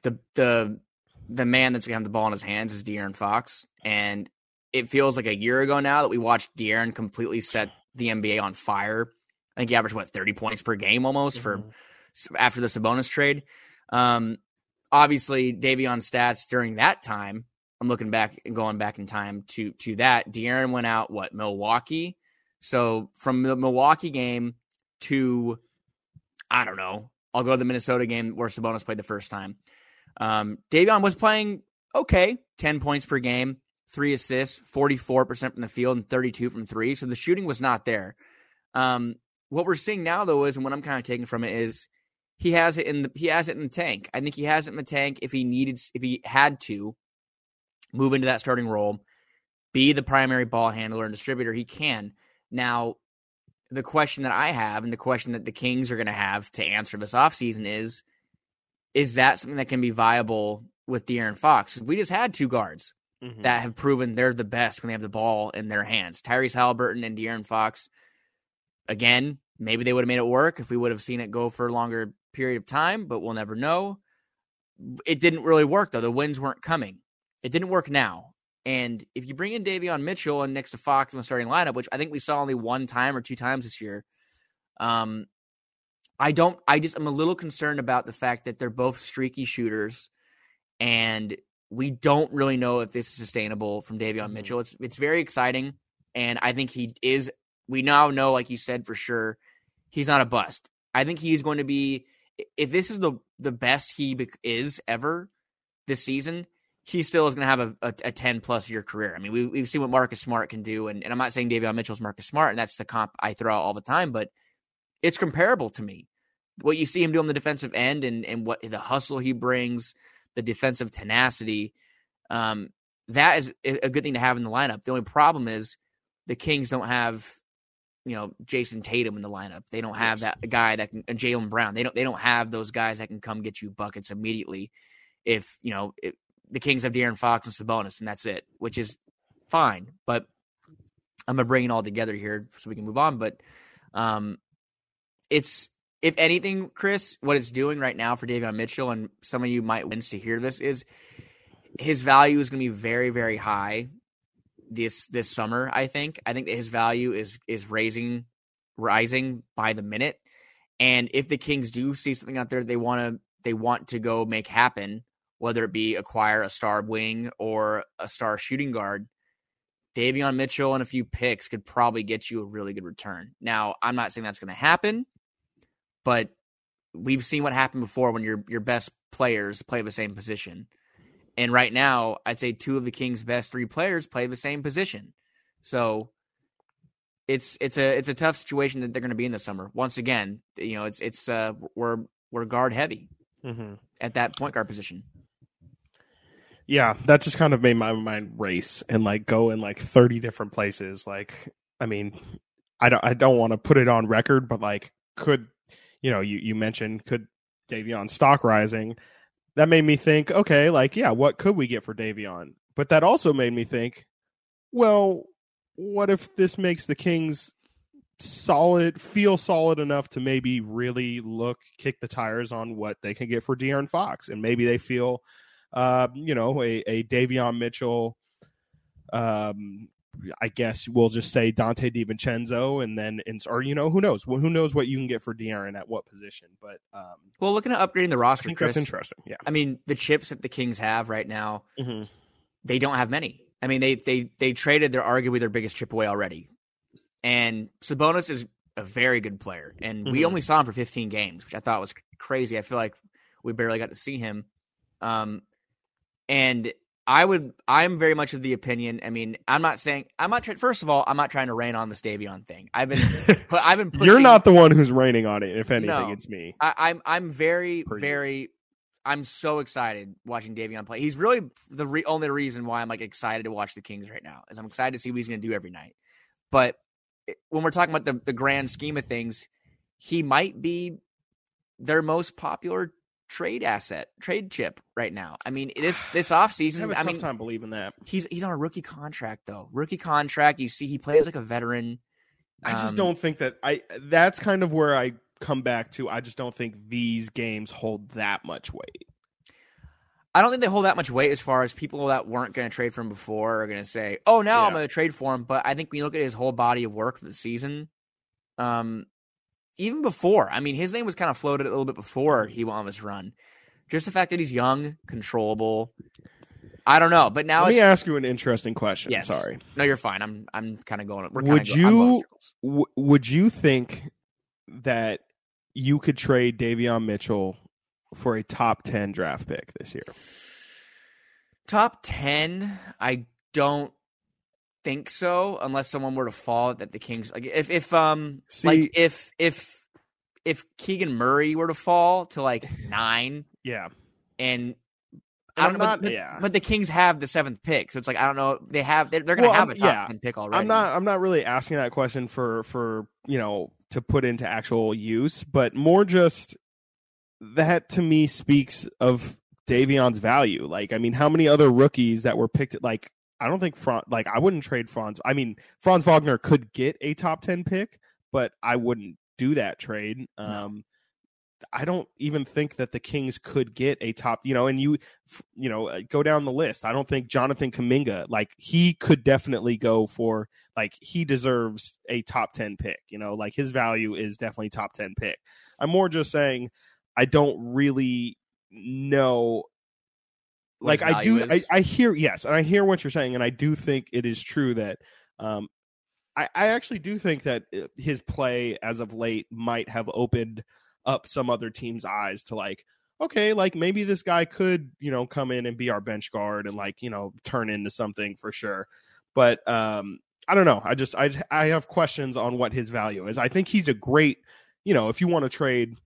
the the the man that's going to have the ball in his hands is De'Aaron Fox and it feels like a year ago now that we watched De'Aaron completely set the NBA on fire. I think he averaged what 30 points per game almost mm-hmm. for after the Sabonis trade. Um, obviously Davion's stats during that time. I'm looking back and going back in time to to that. De'Aaron went out what Milwaukee. So from the Milwaukee game to I don't know. I'll go to the Minnesota game where Sabonis played the first time. Um, Davion was playing okay, 10 points per game, three assists, 44% from the field, and 32 from three. So the shooting was not there. Um, what we're seeing now, though, is and what I'm kind of taking from it is he has it in the he has it in the tank. I think he has it in the tank if he needed if he had to move into that starting role, be the primary ball handler and distributor. He can. Now, the question that I have and the question that the Kings are going to have to answer this offseason is is that something that can be viable with De'Aaron Fox? We just had two guards mm-hmm. that have proven they're the best when they have the ball in their hands. Tyrese Haliburton and De'Aaron Fox. Again, maybe they would have made it work if we would have seen it go for a longer period of time, but we'll never know. It didn't really work though. The wins weren't coming. It didn't work now. And if you bring in Davion Mitchell and next to Fox in the starting lineup, which I think we saw only one time or two times this year, um, I don't. I just I'm a little concerned about the fact that they're both streaky shooters, and we don't really know if this is sustainable from Davion mm-hmm. Mitchell. It's it's very exciting, and I think he is. We now know, like you said for sure, he's not a bust. I think he's going to be. If this is the the best he is ever this season, he still is going to have a, a, a, 10 plus year career. I mean, we, we've seen what Marcus Smart can do. And, and I'm not saying Davion Mitchell's Marcus Smart, and that's the comp I throw out all the time, but it's comparable to me. What you see him do on the defensive end and, and what the hustle he brings, the defensive tenacity, um, that is a good thing to have in the lineup. The only problem is the Kings don't have, you know, Jayson Tatum in the lineup. They don't have that guy that can, Jaylen Brown. They don't, they don't have those guys that can come get you buckets immediately if you know if, the Kings have De'Aaron Fox and Sabonis, and that's it, which is fine. But I'm gonna bring it all together here so we can move on. But um, it's if anything, Chris, what it's doing right now for Davion Mitchell, and some of you might wins to hear this is his value is going to be very, very high this this summer. I think. I think that his value is is raising, rising by the minute. And if the Kings do see something out there they want to they want to go make happen, whether it be acquire a star wing or a star shooting guard, Davion Mitchell and a few picks could probably get you a really good return. Now, I'm not saying that's going to happen, but we've seen what happened before when your your best players play the same position. And right now, I'd say two of the Kings' best three players play the same position. So it's it's a it's a tough situation that they're going to be in this summer. Once again, you know, it's it's uh we're we're guard heavy mm-hmm. at that point guard position yeah, that just kind of made my mind race and like go in like 30 different places. Like, I mean, I don't, I don't want to put it on record, but like, could, you know, you, you mentioned could Davion stock rising. That made me think, okay, like, yeah, what could we get for Davion? But that also made me think, well, what if this makes the Kings solid, feel solid enough to maybe really look, kick the tires on what they can get for De'Aaron Fox? And maybe they feel uh, you know, a, a Davion Mitchell, um, I guess we'll just say Donte DiVincenzo, and then or you know who knows who knows what you can get for De'Aaron at what position. But um, well, looking at upgrading the roster, I think Chris, that's interesting. Yeah, I mean the chips that the Kings have right now, mm-hmm. they don't have many. I mean they they they traded their arguably their biggest chip away already, and Sabonis is a very good player, and mm-hmm. we only saw him for 15 games, which I thought was crazy. I feel like we barely got to see him. Um, and I would, I'm very much of the opinion. I mean, I'm not saying I'm not. Trying, first of all, I'm not trying to rain on the Davion thing. I've been, I've been. Pushing, You're not the one who's raining on it. If anything, no, it's me. I, I'm, I'm very, very. I'm so excited watching Davion play. He's really the re- only reason why I'm like excited to watch the Kings right now. Is I'm excited to see what he's going to do every night. But when we're talking about the the grand scheme of things, he might be their most popular trade asset, trade chip right now. I mean, this this offseason, I, I mean, time believing that. He's he's on a rookie contract though. Rookie contract. You see, he plays like a veteran. I just um, don't think that I. That's kind of where I come back to. I just don't think these games hold that much weight. I don't think they hold that much weight as far as people that weren't going to trade for him before are going to say, "Oh, now yeah. I'm going to trade for him." But I think when you look at his whole body of work for the season, um, even before. I mean, his name was kind of floated a little bit before he went on this run. Just the fact that he's young, controllable. I don't know, but now Let it's me ask you an interesting question. Yes. Sorry. no. You're fine. I'm I'm kind of going. We're Would kinda go, going you- W- would you think that you could trade Davion Mitchell for a top 10 draft pick this year? top ten? I don't think so, unless someone were to fall that the Kings like if if um See- like if if if Keegan Murray were to fall to like nine Yeah. and. I I'm don't know, not- but, but- yeah. but the Kings have the seventh pick, so it's like I don't know. They have they're, they're going to Well, have I'm- a top yeah. ten pick already. I'm not I'm not really asking that question for for, you know, to put into actual use, but more just that to me speaks of Davion's value. Like, I mean, how many other rookies that were picked at like I don't think Franz like I wouldn't trade Franz. I mean, Franz Wagner could get a top 10 pick, but I wouldn't do that trade. Um I don't even think that the Kings could get a top, you know, and you, you know, uh, go down the list. I don't think Jonathan Kuminga, like he could definitely go for, like he deserves a top 10 pick, you know, like his value is definitely top 10 pick. I'm more just saying, I don't really know. Like I do, I. I hear, yes, and I hear what you're saying, and I do think it is true that, um, I, I actually do think that uh, his play as of late might have opened up some other team's eyes to like okay like maybe this guy could you know come in and be our bench guard and like you know turn into something for sure but um i don't know i just i i have questions on what his value is i think he's a great you know if you want to trade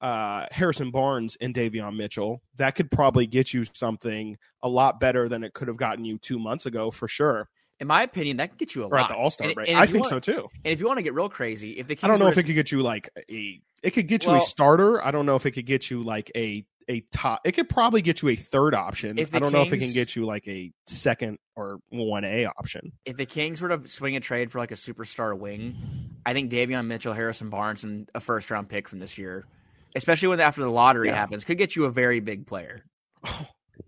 uh harrison barnes and davion mitchell that could probably get you something a lot better than it could have gotten you two months ago for sure in my opinion, that could get you a or lot. at the all-star And- break i think want- so too And if you want to get real crazy, if the Kings I don't know if it could get you like a. It could get you Well- a starter. I don't know if it could get you like a a top. It could probably get you a third option. I don't know if it can get you like a second or one A option. if the Kings were to swing a trade for like a superstar wing, I think Davion Mitchell, Harrison Barnes, and a first round pick from this year, especially when after the lottery Yeah. happens, could get you a very big player.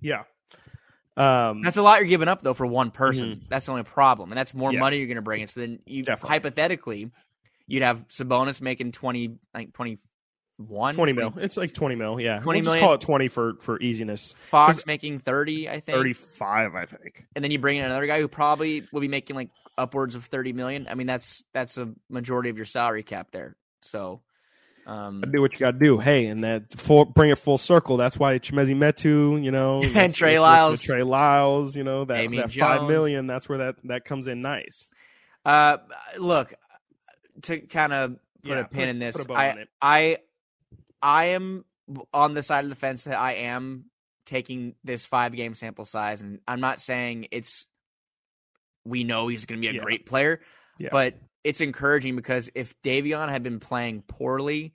Yeah. Um. That's a lot you're giving up though for one person. That's the only problem, and that's more Yeah. money you're going to bring in. So then you Definitely. hypothetically, you'd have Sabonis making twenty, like twenty one, twenty mil. It's like twenty mil. Yeah. 20 we'll just call it twenty for for easiness. Fox making thirty, I think. Thirty five, I think. and then you bring in another guy who probably will be making like upwards of 30 million. I mean, that's that's a majority of your salary cap there. So, um, Do what you got to do. Hey, and that full bring it full circle. That's why Chimezie Metu, you know, And Trey Lyles. Trey Lyles, you know, that, that five million. That's where that that comes in nice. uh, look to kind of put Yeah, a pin put- in this. put a bow I. I, I am on the side of the fence that I am taking this five game sample size, and I'm not saying it's. We know he's going to be a Yeah. great player, Yeah. but it's encouraging because if Davion had been playing poorly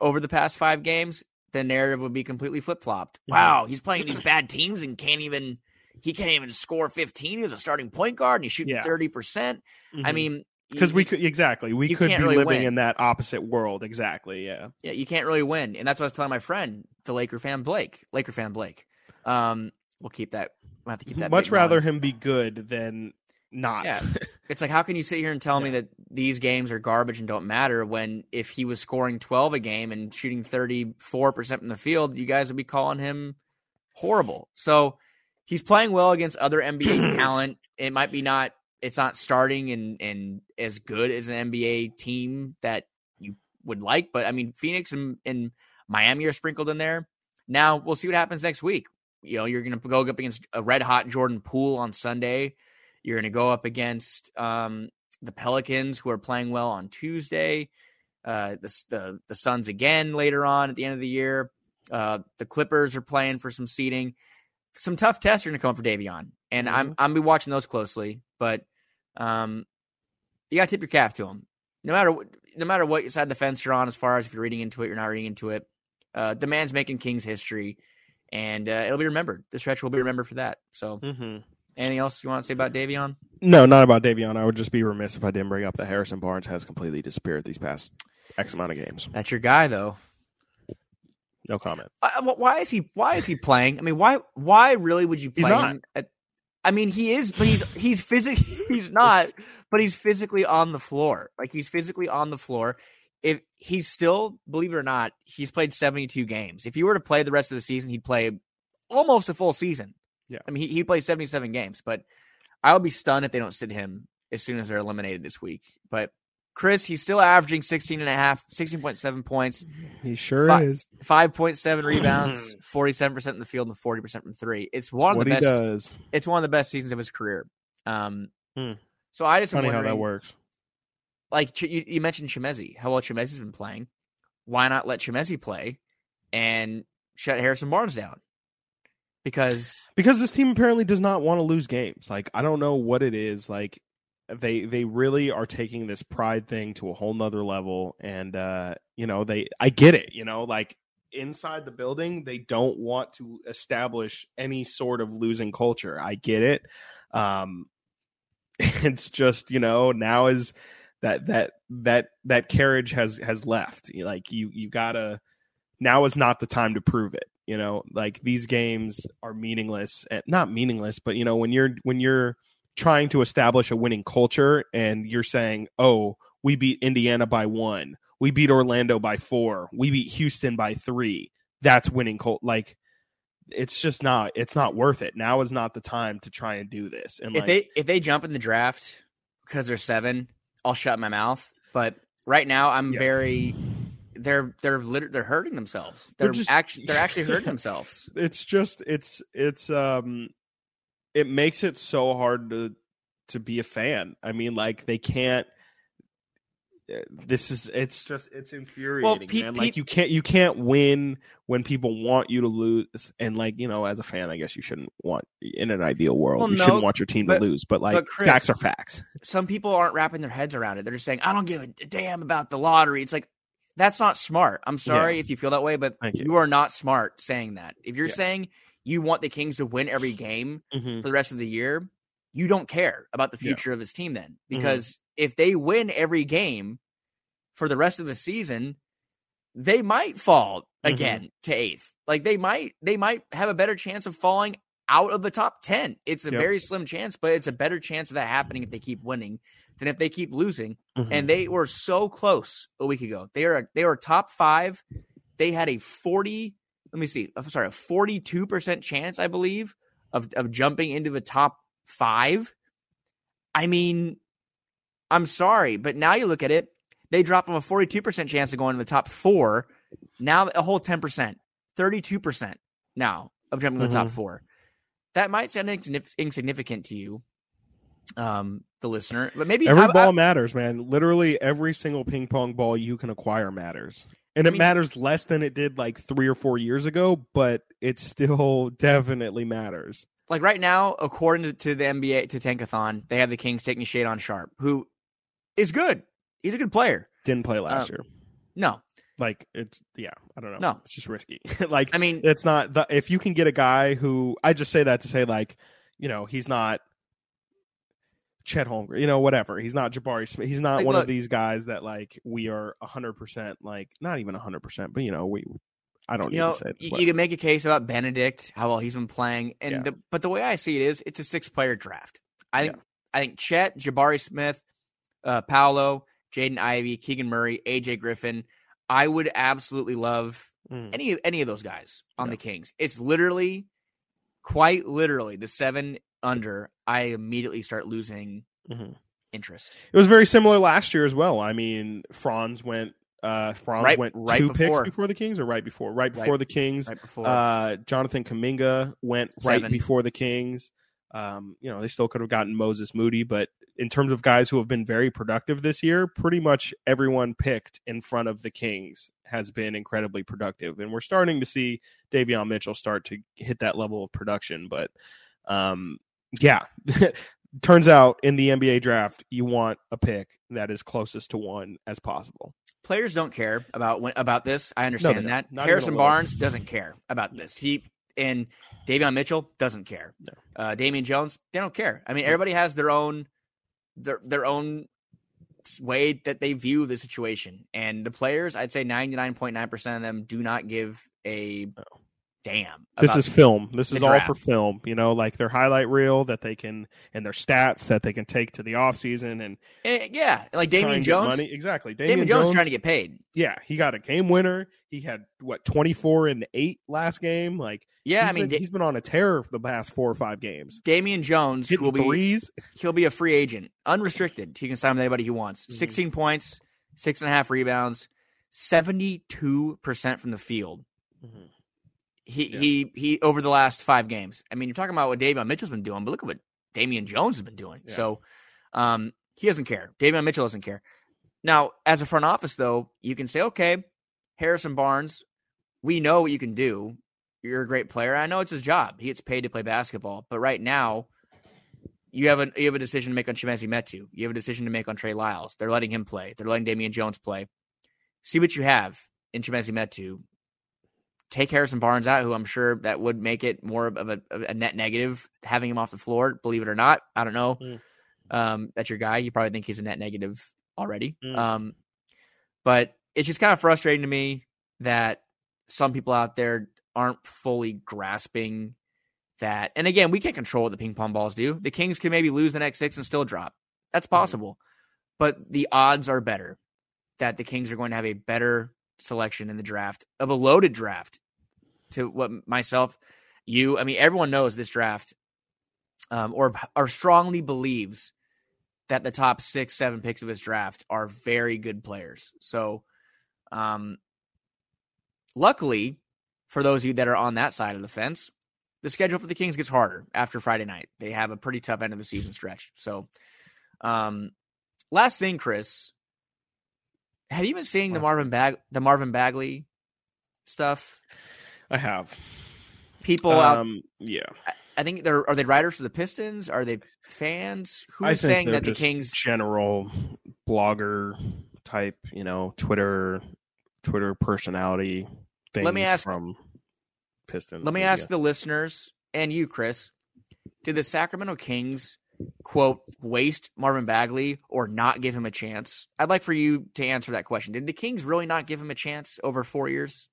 over the past five games, the narrative would be completely flip flopped. Mhm. Wow, he's playing these bad teams and can't even he can't even score 15. He was a starting point guard and he's shooting Yeah. 30%. I Mhm. mean, because we could exactly we could be really living win. in that opposite world exactly yeah yeah, you can't really win. And that's what I was telling my friend, the Laker fan Blake, Laker fan Blake. Um, we'll keep that. We'll have to keep that. much rather going. him be good than not Yeah. It's like, how can you sit here and tell me that these games are garbage and don't matter when if he was scoring 12 a game and shooting 34% from the field, you guys would be calling him horrible. So he's playing well against other NBA talent. It might be not, it's not starting and, and as good as an NBA team that you would like, but I mean, Phoenix and, and Miami are sprinkled in there. Now we'll see what happens next week. You know, you're going to go up against a red hot Jordan Poole on Sunday. You're going to go up against um, the Pelicans, who are playing well on Tuesday. Uh, the, the the Suns again later on at the end of the year. Uh, the Clippers are playing for some seeding. Some tough tests are going to come for Davion, and I'm I'm be watching those closely. But um, you got to tip your cap to him, no matter what, no matter what side of the fence you're on. As far as if you're reading into it, you're not reading into it. Uh, the man's making Kings history, and uh, it'll be remembered. The stretch will be remembered for that. So, mm-hmm. Anything else you want to say about Davion? no not about davion i would just be remiss if i didn't bring up that harrison barnes has completely disappeared these past x amount of games That's your guy, though. no comment why is he? Why is he playing? I mean, why? Why really would you play? He's not. At, I mean, he is, but he's he's physically he's not, but he's physically on the floor. Like he's physically on the floor. if he's still, believe it or not, he's played 72 games. If you were to play the rest of the season, he'd play almost a full season. Yeah. I mean, he, he'd play 77 games, but I would be stunned if they don't sit him as soon as they're eliminated this week. But Chris, he's still averaging 16 and a half, 16.7 points, He sure Fi- is. 5.7 rebounds, 47% in the field and 40% from three. It's one of the best does. it's one of the best seasons of his career. Um, Hmm. so I just am Funny how that works. like you, you mentioned Chimezie, how well Chimezie's been playing. Why not let Chimezie play and shut Harrison Barnes down? Because because this team apparently does not want to lose games. Like I don't know what it is. Like they they really are taking this pride thing to a whole nother level, and uh, you know they I get it. You know, like inside the building, they don't want to establish any sort of losing culture. I get it. Um, it's just you know now is that that that that carriage has has left. Like you you gotta now is not the time to prove it you know like these games are meaningless and not meaningless but you know when you're when you're trying to establish a winning culture and you're saying oh we beat indiana by one we beat orlando by four we beat houston by three that's winning cult like it's just not it's not worth it now is not the time to try and do this and if like they if they jump in the draft because they're seven, I'll shut my mouth. But right now, I'm Yeah. very they're they're lit- they're hurting themselves. They're, They're just- actually they're actually hurting themselves. it's just it's it's um it makes it so hard to to be a fan i mean like they can't uh, this is it's just it's infuriating Pete- man Pete- like you can't you can't win when people want you to lose and like you know as a fan i guess you shouldn't want in an ideal world Well, you no, shouldn't want your team but- to lose but like but Chris- facts are facts Some people aren't wrapping their heads around it. They're just saying, "I don't give a damn about the lottery." It's like that's not smart. I'm sorry if you feel that way, but you. you are not smart saying that. If you're Yeah. saying you want the Kings to win every game, Mhm. for the rest of the year, you don't care about the Yeah. future of his team then. Mm-hmm. Because if they win every game for the rest of the season, they might fall Mhm. again to eighth. Like they might they might have a better chance of falling out of the top 10. It's a Yep. very slim chance, but it's a better chance of that happening if they keep winning than if they keep losing. Mhm. And they were so close a week ago. They are they were top 5. They had a 40 let me see. I'm sorry, a 42% chance, I believe, of of jumping into the top 5. I mean, I'm sorry, but now you look at it, they drop them a 42% chance of going to the top 4. Now a whole 10%, 32% now of jumping to the top Mhm. 4. That might sound insignificant to you, um, the listener, but maybe every I- I- ball matters man. Literally every single ping pong ball you can acquire matters. And I it mean- matters less than it did like three or four years ago but it still definitely matters. Like right now, according to, to the NBA to Tankathon, they have the Kings taking Shaedon Sharpe, who is good. He's a good player. didn't play last Um, year. No, like it's yeah i don't know. No. it's just risky. Like I mean, it's not the, if you can get a guy who i just say that to say like you know he's not Chet Holmgren, you know, whatever. He's not Jabari Smith. He's not Like, one look- of these guys that like we are hundred percent like not even hundred percent, but you know, we I don't you need know, to say you, you can make a case about Bennedict, how well he's been playing, and Yeah. the, but the way I see it is, it's a six-player draft. I think Yeah. I think Chet, Jabari Smith, uh, Paolo, Jaden Ivey, Keegan Murray, AJ Griffin. I would absolutely love Mm. any any of those guys on Yeah. the Kings. It's literally, quite literally, the seven under. I immediately start losing Mhm. interest. It was very similar last year as well. I mean, Franz went uh Franz Right- went right two before. picks before the Kings or right before? Right before Right- the Kings. Right before, Uh Jonathan Kuminga went right before the Kings. Um, you know, they still could have gotten Moses Moody, but in terms of guys who have been very productive this year, pretty much everyone picked in front of the Kings has been incredibly productive. And we're starting to see Davion Mitchell start to hit that level of production. But um, yeah, turns out in the NBA draft, you want a pick that is closest to one as possible. players don't care about when, about this. I understand don't. that. Harrison. Barnes doesn't care about this. He and Davion Mitchell doesn't care. No. Uh, Damian Jones, they don't care. I mean, everybody has their own their their own way that they view the situation, and the players, I'd say ninety nine point nine percent of them do not give a damn. This is film. This is the all for film. You know, like their highlight reel that they can and their stats that they can take to the offseason and Eh, yeah, like Damian Jones. Money. Exactly. Damian, Damian, Jones, Jones trying to get paid. Yeah, he got a game winner. He had what twenty four and eight last game. Like Yeah, I mean, been, he's been on a tear for the past four or five games. Damian Jones Hitting will be threes. he'll be a free agent, unrestricted. He can sign with anybody he wants. Mhm. 16 points, six and a half rebounds, 72% from the field. He Yeah. he he over the last five games. I mean, you're talking about what Davion Mitchell's been doing, but look at what Damian Jones has been doing. Yeah. So um he doesn't care. Davion Mitchell doesn't care. Now, as a front office, though, you can say, okay, Harrison Barnes, we know what you can do. You're a great player. I know it's his job. He gets paid to play basketball. But right now, you have a you have a decision to make on Chimezie Metu. You have a decision to make on Trey Lyles. They're letting him play. They're letting Damian Jones play. See what you have in Chimezie Metu. Take Harrison Barnes out, who I'm sure that would make it more of a, a net negative having him off the floor. Believe it or not, I don't know. Mm. Um, that's your guy. You probably think he's a net negative already. Mm. Um, but it's just kind of frustrating to me that some people out there aren't fully grasping that. And again, we can't control what the ping pong balls do. The Kings can maybe lose the next six and still drop. That's possible. But the odds are better that the Kings are going to have a better selection in the draft of a loaded draft to what myself, you, I mean, everyone knows this draft um, or, or strongly believes that the top six, seven picks of this draft are very good players. So, um, luckily for those of you that are on that side of the fence, the schedule for the Kings gets harder after Friday night. They have a pretty tough end of the season stretch. So, um, last thing, Chris, have you been seeing the Marvin Bag the Marvin Bagley stuff? I have. People out, Um, yeah. I think they're are they writers for the Pistons? Are they fans? I Who's saying that the Kings? general blogger type, you know, Twitter Twitter personality things Let me ask- from Pistons. Let me media. ask the listeners and you, Chris. Did the Sacramento Kings quote waste Marvin Bagley or not give him a chance? I'd like for you to answer that question. Did the Kings really not give him a chance over four years?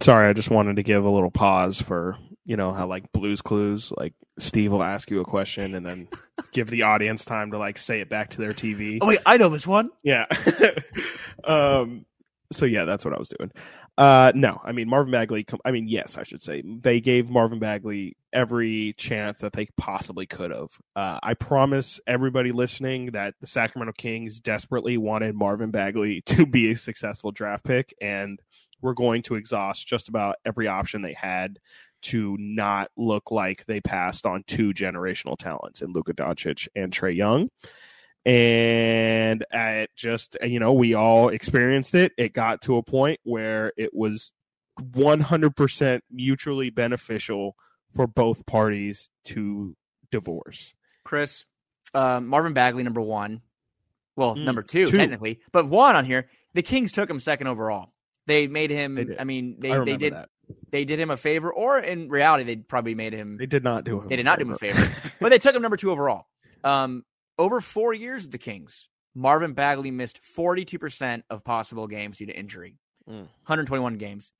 Sorry, I just wanted to give a little pause for you know how like Blues Clues, like Steve will ask you a question and then give the audience time to like say it back to their TV. Oh wait, I know this one. Yeah. um. So yeah, that's what I was doing. Uh. No, I mean Marvin Bagley. I mean, yes, I should say they gave Marvin Bagley every chance that they possibly could have. Uh, I promise everybody listening that the Sacramento Kings desperately wanted Marvin Bagley to be a successful draft pick, and we're going to exhaust just about every option they had to not look like they passed on two generational talents in Luka Doncic and Trae Young and it just you know we all experienced it it got to a point where it was 100% mutually beneficial for both parties to divorce Chris, uh, Marvin Bagley, number one. Well, Mm, number two, two. technically, but one on here. The Kings took him second overall. They made him. They. I mean, they i they did that they did him a favor, or in reality, they probably made him. they did not do him They did not do him a favor. but they took him number two overall. Um, over four years, of the Kings, Marvin Bagley missed 42% of possible games due to injury, Mm. 121 games.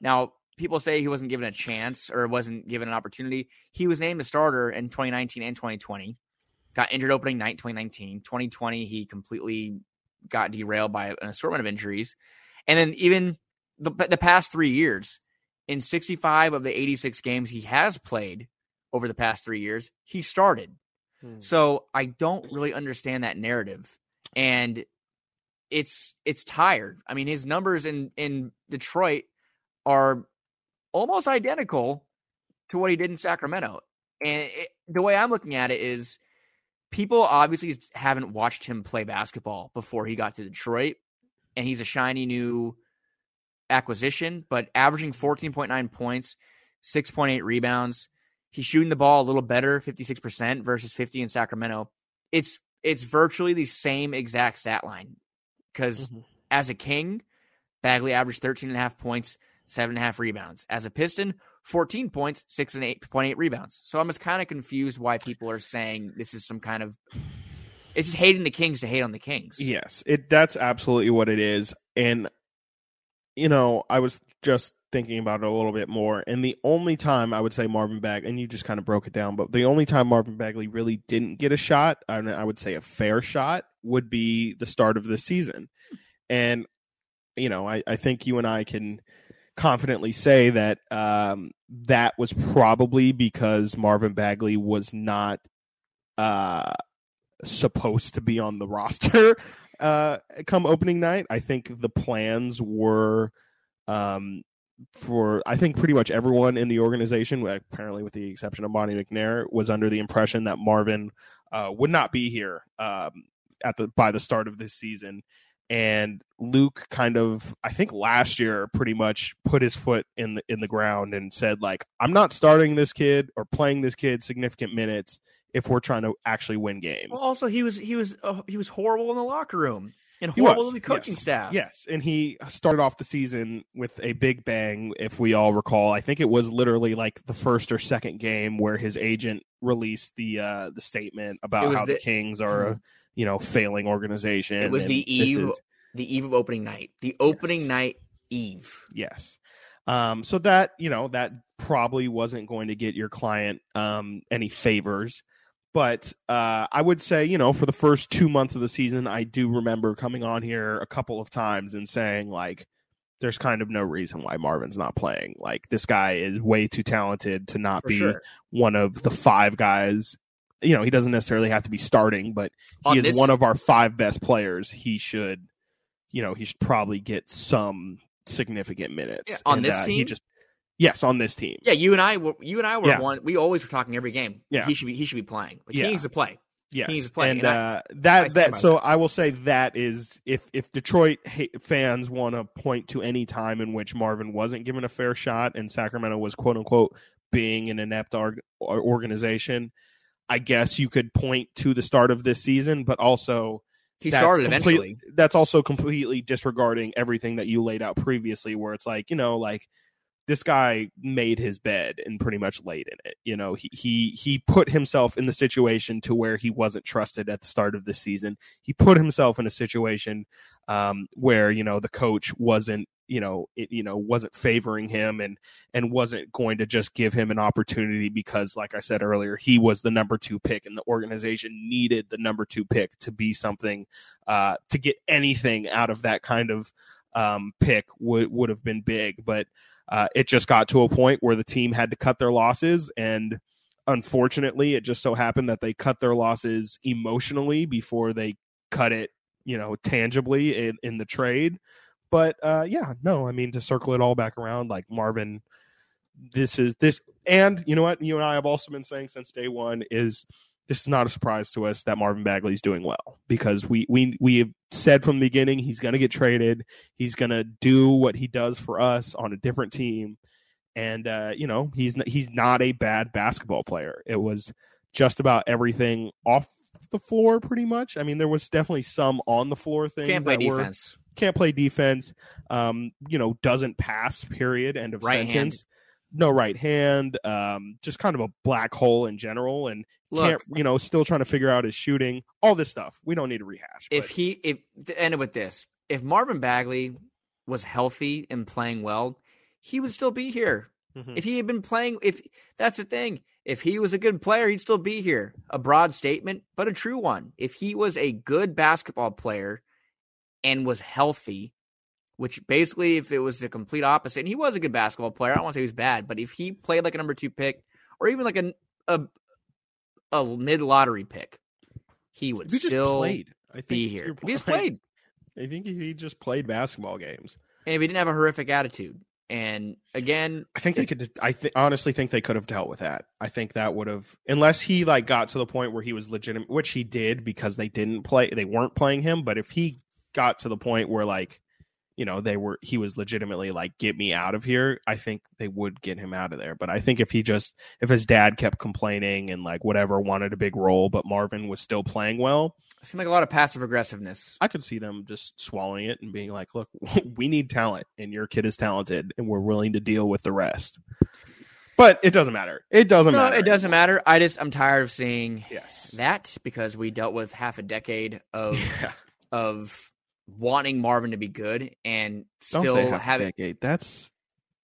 Now, people say he wasn't given a chance or wasn't given an opportunity. He was named a starter in 2019 and 2020. Got injured opening night 2019. 2020, he completely got derailed by an assortment of injuries. And then even the, the past three years, in 65 of the 86 games he has played over the past three years, he started. Hmm. So I don't really understand that narrative, and it's it's tired. I mean, his numbers in in Detroit are almost identical to what he did in Sacramento, and it, the way I'm looking at it is, people obviously haven't watched him play basketball before he got to Detroit, and he's a shiny new acquisition, but averaging 14.9 points, 6.8 rebounds. He's shooting the ball a little better, 56% versus 50 in Sacramento. It's it's virtually the same exact stat line. Because Mhm. as a king, Bagley averaged 13 and a half points, seven and a half rebounds. As a piston, 14 points, six and eight point eight rebounds. So I'm just kind of confused why people are saying this is some kind of it's just hating the Kings to hate on the Kings. Yes, it that's absolutely what it is. And you know, I was just thinking about it a little bit more, and the only time I would say Marvin Bagley, and you just kind of broke it down, but the only time Marvin Bagley really didn't get a shot, and I would say a fair shot, would be the start of the season. And, you know, I, I think you and I can confidently say that um, that was probably because Marvin Bagley was not uh, supposed to be on the roster uh, come opening night. I think the plans were um, for I think pretty much everyone in the organization, apparently with the exception of Monte McNair, was under the impression that Marvin uh, would not be here um, at the by the start of this season. And Luke kind of, I think last year, pretty much put his foot in the in the ground and said, like, I'm not starting this kid or playing this kid significant minutes if we're trying to actually win games. Well, also he was he was uh, he was horrible in the locker room and horrible the coaching yes. staff. Yes, and he started off the season with a big bang. If we all recall, I think it was literally like the first or second game where his agent released the uh, the statement about how the, the, Kings are a you know failing organization. It was the eve is, the eve of opening night. The opening yes. night eve. Yes. Um, so that you know that probably wasn't going to get your client um, any favors. But uh, I would say, you know, for the first two months of the season, I do remember coming on here a couple of times and saying, like, there's kind of no reason why Marvin's not playing. Like, this guy is way too talented to not for be sure. one of the five guys. You know, he doesn't necessarily have to be starting, but he On is this- one of our five best players. He should, you know, he should probably get some significant minutes Yeah, on this uh, He team? just yes, on this team. Yeah, you and I were you and I were Yeah. one. We always were talking every game. Yeah. he should be he should be playing. Like, Yeah. He needs to play. Yes, needs to play, and, and uh, I that stand that so I will say that is if if Detroit fans want to point to any time in which Marvin wasn't given a fair shot and Sacramento was quote unquote being an inept org- organization, I guess you could point to the start of this season, but also He started complete- eventually. That's also completely disregarding everything that you laid out previously, where it's like you know like this guy made his bed and pretty much laid in it. You know, he he he put himself in the situation to where he wasn't trusted at the start of the season. He put himself in a situation um, where you know the coach wasn't you know it, you know wasn't favoring him and and wasn't going to just give him an opportunity because like I said earlier he was the number 2 pick and the organization needed the number 2 pick to be something uh to get anything out of that kind of um pick would would have been big but uh, it just got to a point where the team had to cut their losses and unfortunately it just so happened that they cut their losses emotionally before they cut it you know tangibly in, in the trade. But uh, yeah no i mean to circle it all back around like marvin this is this and you know what? You and i have also been saying since day one is this is not a surprise to us that Marvin Bagley is doing well because we we we have said from the beginning he's going to get traded. He's going to do what he does for us on a different team, and uh, you know he's not, he's not a bad basketball player. It was just about everything off the floor, pretty much. I mean, there was definitely some on the floor things. Can't play that were- defense. can't play defense. Um, you know, doesn't pass. Period. End of Right hand. sentence. No right hand. Um, just kind of a black hole in general, and Look, can't you know still trying to figure out his shooting. All this stuff we don't need to rehash. if but- he if to end it with this, if Marvin Bagley was healthy and playing well, he would still be here. Mhm. If he had been playing, if that's the thing, if he was a good player, he'd still be here. A broad statement, but a true one. If he was a good basketball player and was healthy, which basically, if it was the complete opposite, and he was a good basketball player, I don't want to say he was bad, but if he played like a number two pick or even like a a, a mid lottery pick, he would he still played, I think be here. If he just played, I think he just played basketball games. and if he didn't have a horrific attitude, and again, I think they could. I th- honestly think they could have dealt with that. I think that would have, unless he like got to the point where he was legitimate, which he did because they didn't play, they weren't playing him. But if he got to the point where like, you know, they were, he was legitimately like, get me out of here. I think they would get him out of there. But I think if he just, if his dad kept complaining and like whatever wanted a big role, but Marvin was still playing well, it seemed like a lot of passive aggressiveness. I could see them just swallowing it and being like, look, we need talent and your kid is talented and we're willing to deal with the rest. But it doesn't matter. It doesn't No, matter. it doesn't matter. I just I'm tired of seeing Yes. that because we dealt with half a decade of Yeah. of wanting Marvin to be good and still having decade. That's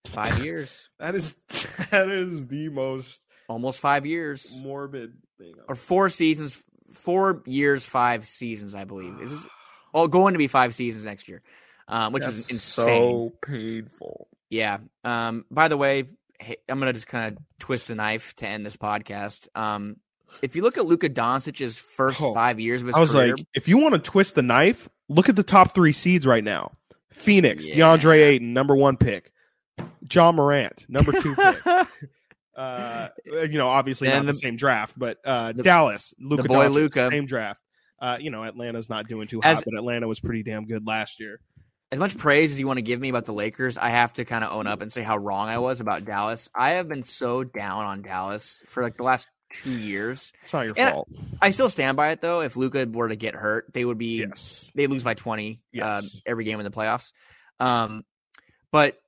Five years, That is that is the most almost five years, morbid thing. or four seasons, four years, five seasons, I believe. Is this well going to be five seasons next year, um, which is insane. So painful. Yeah. Um, by the way, hey, I'm gonna just kind of twist the knife to end this podcast. Um, if you look at Luka Doncic's first Oh, five years of his I was career, like, if you want to twist the knife, look at the top three seeds right now. Phoenix, Yeah. DeAndre Ayton, number one pick. Ja Morant, number two pick. uh, you know, obviously And not the, the- same draft, but uh, the- Dallas, Luka boy Doncic, Luka. same draft. Uh, you know, Atlanta's not doing too As- hot, but Atlanta was pretty damn good last year. as much praise as you want to give me about the Lakers, I have to kind of own up and say how wrong I was about Dallas. I have been so down on Dallas for like the last two years. It's not your And- fault. I still stand by it though. If Luka were to get hurt, they would be Yes. they lose by 20 uh, Yes. every game in the playoffs. Um, but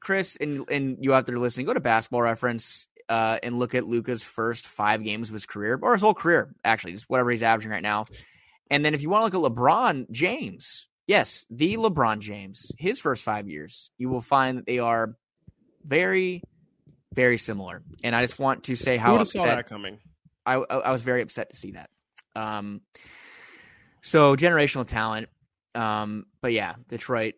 Chris and and you out there listening, go to Basketball Reference uh, and look at Luka's first five games of his career or his whole career, actually, just whatever he's averaging right now. And then if you want to look at LeBron James, yes, the LeBron James, his first five years, you will find that they are very, very similar. And I just want to say how have saw upset that coming? I, I was very upset to see that. Um, so generational talent. Um, but yeah, Detroit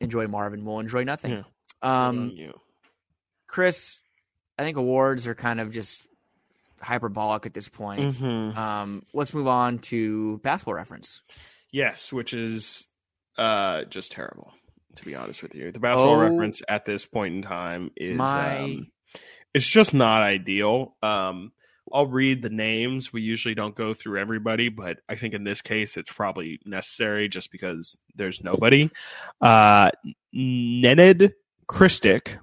enjoy Marvin We'll enjoy nothing. Yeah. Um. Chris, I think awards are kind of just hyperbolic at this point. Mhm. Um, let's move on to basketball reference. Yes, which is uh just terrible, to be honest with you. The basketball Oh. reference at this point in time is My- um, it's just not ideal. Um I'll read the names. We usually don't go through everybody, but I think in this case it's probably necessary just because there's nobody. Uh Nenad Krstic,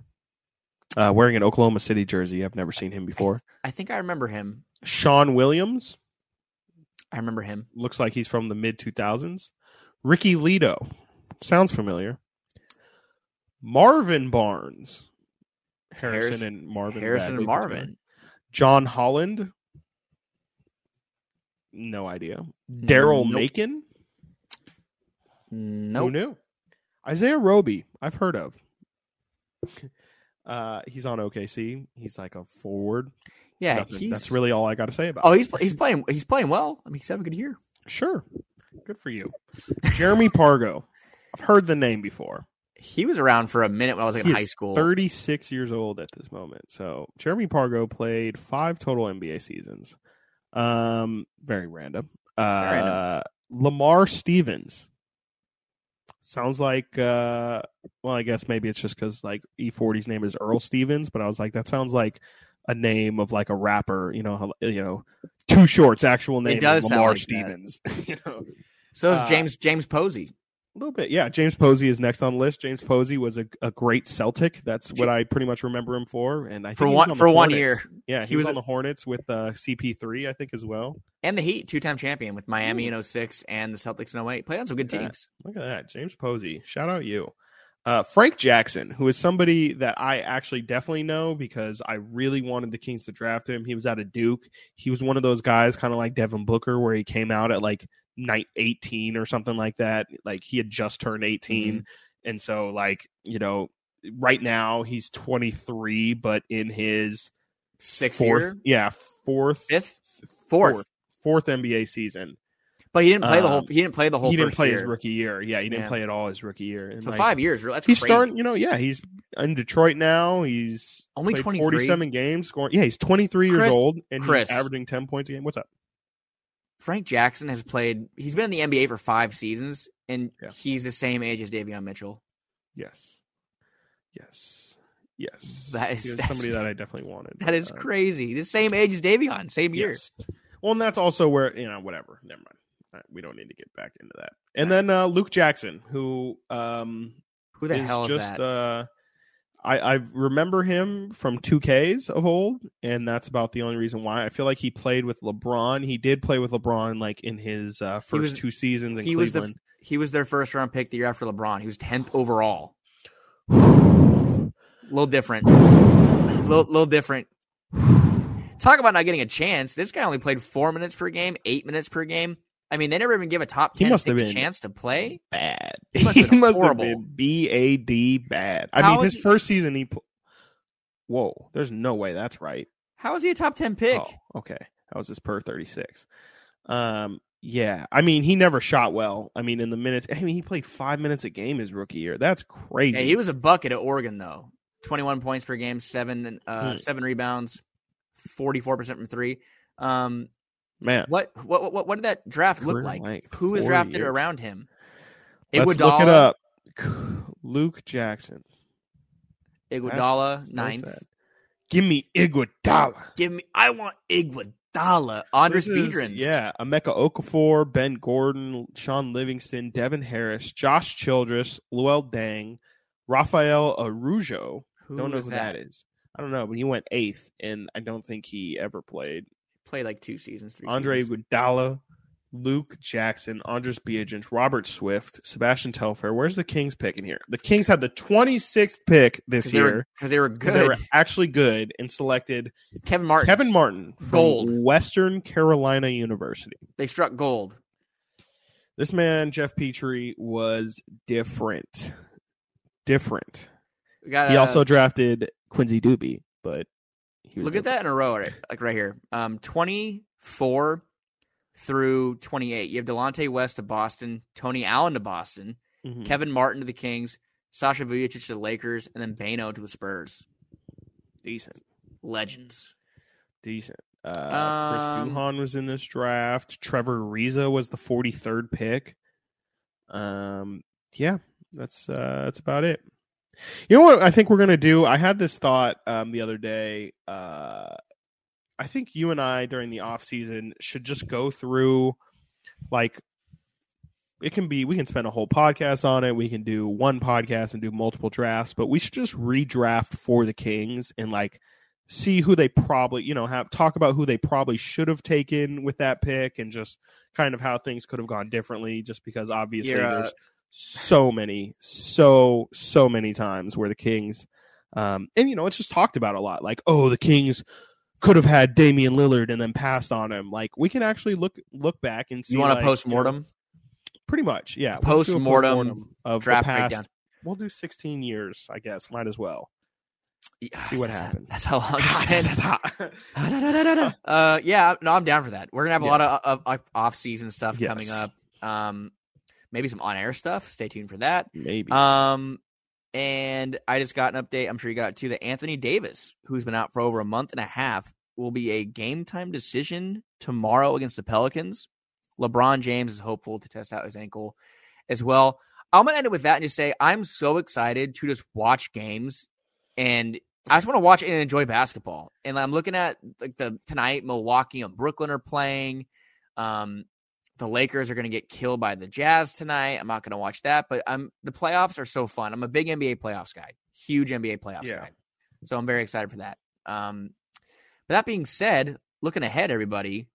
uh, wearing an Oklahoma City jersey. I've never seen him before. I think I remember him. Sean Williams, I remember him. looks like he's from the mid 2000s. Ricky Ledo sounds familiar. Marvin Barnes, Harrison, Harrison- and Marvin, Harrison Bagley and Marvin. John Holland, no idea. Daryl Nope. Macon, who Nope. knew? Isaiah Roby, I've heard of. Uh, he's on OKC. He's like a forward. Yeah, he's That's really all I got to say about. Oh, he's he's playing he's playing well. I mean, he's having a good year. Sure. Good for you. Jeremy Pargo. I've heard the name before. He was around for a minute when I was like, in high school. 36 years old at this moment. So Jeremy Pargo played five total NBA seasons. Um, very random. Uh, random. Lamar Stevens. Sounds like, uh, well, I guess maybe it's just because like E40's name is Earl Stevens, but I was like, that sounds like a name of like a rapper. You know, you know, Too Short's actual name it does is Lamar like. Stevens. you know, So is Uh, James James Posey. A little bit, yeah. James Posey is next on the list. James Posey was a, a great Celtic. That's what I pretty much remember him for. And I think For one- on for one year. Yeah, he, He was, was on the Hornets with uh, CP3, I think, as well. And the Heat, two time champion with Miami in 06 and the Celtics in 08. Played on some good Yeah. teams. Look at that, James Posey. Shout out you. Uh, Frank Jackson, who is somebody that I actually definitely know because I really wanted the Kings to draft him. He was out of Duke. He was one of those guys, kind of like Devin Booker, where he came out at like night 18 or something like that. Like he had just turned 18. Mm-hmm. And so, like, you know, right now he's 23, but in his Six fourth, year, yeah, fourth, fifth, fourth. fourth, fourth NBA season. But he didn't play the whole. Um, He didn't play the whole. he didn't play year. his rookie year. Yeah, he didn't Yeah. play at all his rookie year. And So like, five years. That's He's crazy. starting, you know, yeah, he's in Detroit now. He's Only played 23? 47 games, scoring. Yeah, he's 23 years old and Chris. he's averaging 10 points a game. What's up? Frank Jackson has played. He's been in the NBA for five seasons, and Yeah. he's the same age as Davion Mitchell. Yes. Yes. Yes. That is- somebody that I definitely wanted. That is Uh, crazy. The same age as Davion, same year. yes. Well, and that's also where, you know, whatever. Never mind. Uh, We don't need to get back into that. And then uh, Luke Jackson, who um, Who the is hell is just that? uh I, I remember him from 2Ks of old, and that's about the only reason why. I feel like he played with LeBron. He did play with LeBron like in his uh, first was- two seasons in he was the Cleveland. he was their first round pick the year after LeBron. He was tenth overall. A little different. A little, little different. Talk about not getting a chance. This guy only played four minutes per game, eight minutes per game. I mean, they never even give a top ten must pick have a been- chance to play. bad. He must have been B A D bad. I How mean, is his he- first season he. pl- Whoa, there's no way that's right. How is he a top ten pick? Oh, okay, that was his per thirty six. Um, yeah, I mean, he never shot well. I mean, in the minutes, I mean, he played five minutes a game his rookie year. That's crazy. Yeah, he was a bucket at Oregon though. Twenty one points per game, seven uh, Hmm. seven rebounds, forty four percent from three. Um, Man, what what what what did that draft look Career like? Who was drafted years. around him? let's look it up. Luke Jackson. Iguodala, That's so ninth. sad. Give me Iguodala. Give me, I want Iguodala. Andris Biedrins. Yeah, Emeka Okafor, Ben Gordon, Shaun Livingston, Devin Harris, Josh Childress, Luol Deng, Rafael Araujo. Who don't know who that is. I don't know, but he went eighth, and I don't think he ever played. Played like two seasons, three Andre seasons. Iguodala, Luke Jackson, Andris Biedrins, Robert Swift, Sebastian Telfair. Where's the Kings pick in here? The Kings had the 26th pick this because they were year because they were good. they were actually good and selected Kevin Martin. Kevin Martin from Gold. Western Carolina University. They struck gold. This man, Geoff Petrie, was different. Different. We got He uh, also drafted Quincy Douby, but look at that in a row, right, like right here. Um, twenty four through twenty eight. You have Delonte West to Boston, Tony Allen to Boston, Mhm. Kevin Martin to the Kings, Sasha Vujacic to the Lakers, and then Beno to the Spurs. decent, Legends. decent. Uh, Um, Chris Duhon was in this draft. Trevor Ariza was the forty third pick. Um, yeah, that's uh, that's about it. You know what I think we're gonna do? I had this thought um, the other day. Uh, I think you and I during the off season should just go through like it can be we can spend a whole podcast on it. We can do one podcast and do multiple drafts, but we should just redraft for the Kings and like see who they probably, you know, have talk about who they probably should have taken with that pick and just kind of how things could have gone differently just because obviously You're, uh, there's so many so so many times where the Kings um and you know it's just talked about a lot like oh the Kings could have had Damian Lillard and then passed on him like we can actually look look back and see You want like, a post mortem? you know, pretty much yeah let's do a Post-mortem postmortem of draft the past breakdown. we'll do 16 years I guess might as well Yeah, see what happened. That's how long it's been. yeah uh, yeah, no, I'm down for that. We're gonna have a Yeah. lot of, of, of off-season stuff Yes. coming up. Um, maybe some on-air stuff. Stay tuned for that. maybe Um, and I just got an update. I'm sure you got it too. That Anthony Davis, who's been out for over a month and a half, will be a game time decision tomorrow against the Pelicans. LeBron James is hopeful to test out his ankle as well. I'm gonna end it with that and just say I'm so excited to just watch games and I just want to watch and enjoy basketball. And I'm looking at like the tonight Milwaukee and Brooklyn are playing. Um, the Lakers are going to get killed by the Jazz tonight. I'm not going to watch that, but I'm the playoffs are so fun. I'm a big NBA playoffs guy, huge NBA playoffs Yeah. guy. So I'm very excited for that. Um, but that being said, looking ahead, everybody,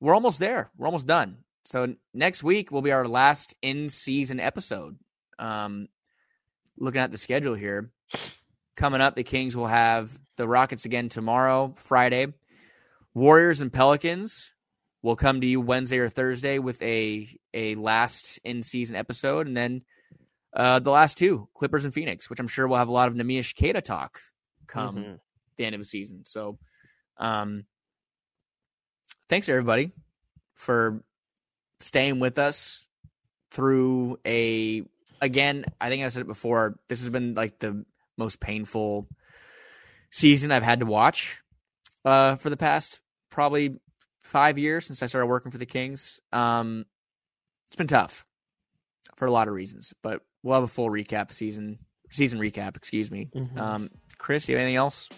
we're almost there. We're almost done. So next week will be our last in-season episode. Um, looking at the schedule here, coming up, the Kings will have the Rockets again tomorrow, Friday. Warriors and Pelicans will come to you Wednesday or Thursday with a a last in season episode, and then uh, the last two Clippers and Phoenix, which I'm sure we'll have a lot of Namish Kata talk come Mhm. the end of the season. So, um, thanks everybody for staying with us through a again. I think I said it before. This has been like the most painful season I've had to watch uh, for the past probably five years since I started working for the Kings. Um, it's been tough for a lot of reasons, but we'll have a full recap season season recap. Excuse me. Mhm. Um, Chris, you have anything else?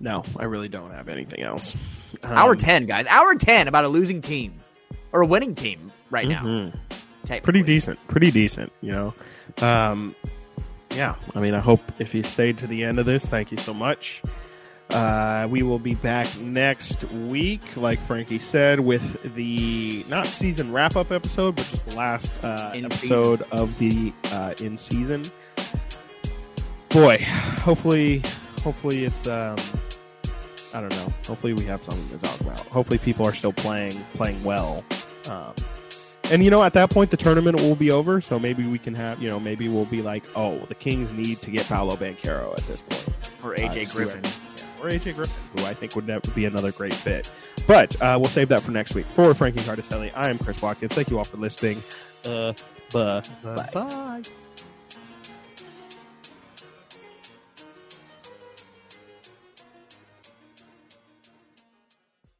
no I really don't have anything else Hour Um, ten, guys. Hour ten about a losing team or a winning team right now. mhm. technically. pretty decent pretty decent you know um yeah i mean i hope if you stayed to the end of this thank you so much uh, we will be back next week, like Frankie said, with the not season wrap up episode, but just the last uh, episode of the uh, in season. Boy, hopefully, hopefully it's um, I don't know. Hopefully we have something to talk about. Hopefully people are still playing playing well. Um, and you know, at that point, the tournament will be over. So maybe we can have, you know, maybe we'll be like, oh, the Kings need to get Paolo Banchero at this point, or AJ Uh, Griffin. Or AJ Griffin, who I think would never be another great fit. But uh, we'll save that for next week. For Frankie Cartoscelli, I am Chris Watkins. Thank you all for listening. Uh, buh, bye. bye.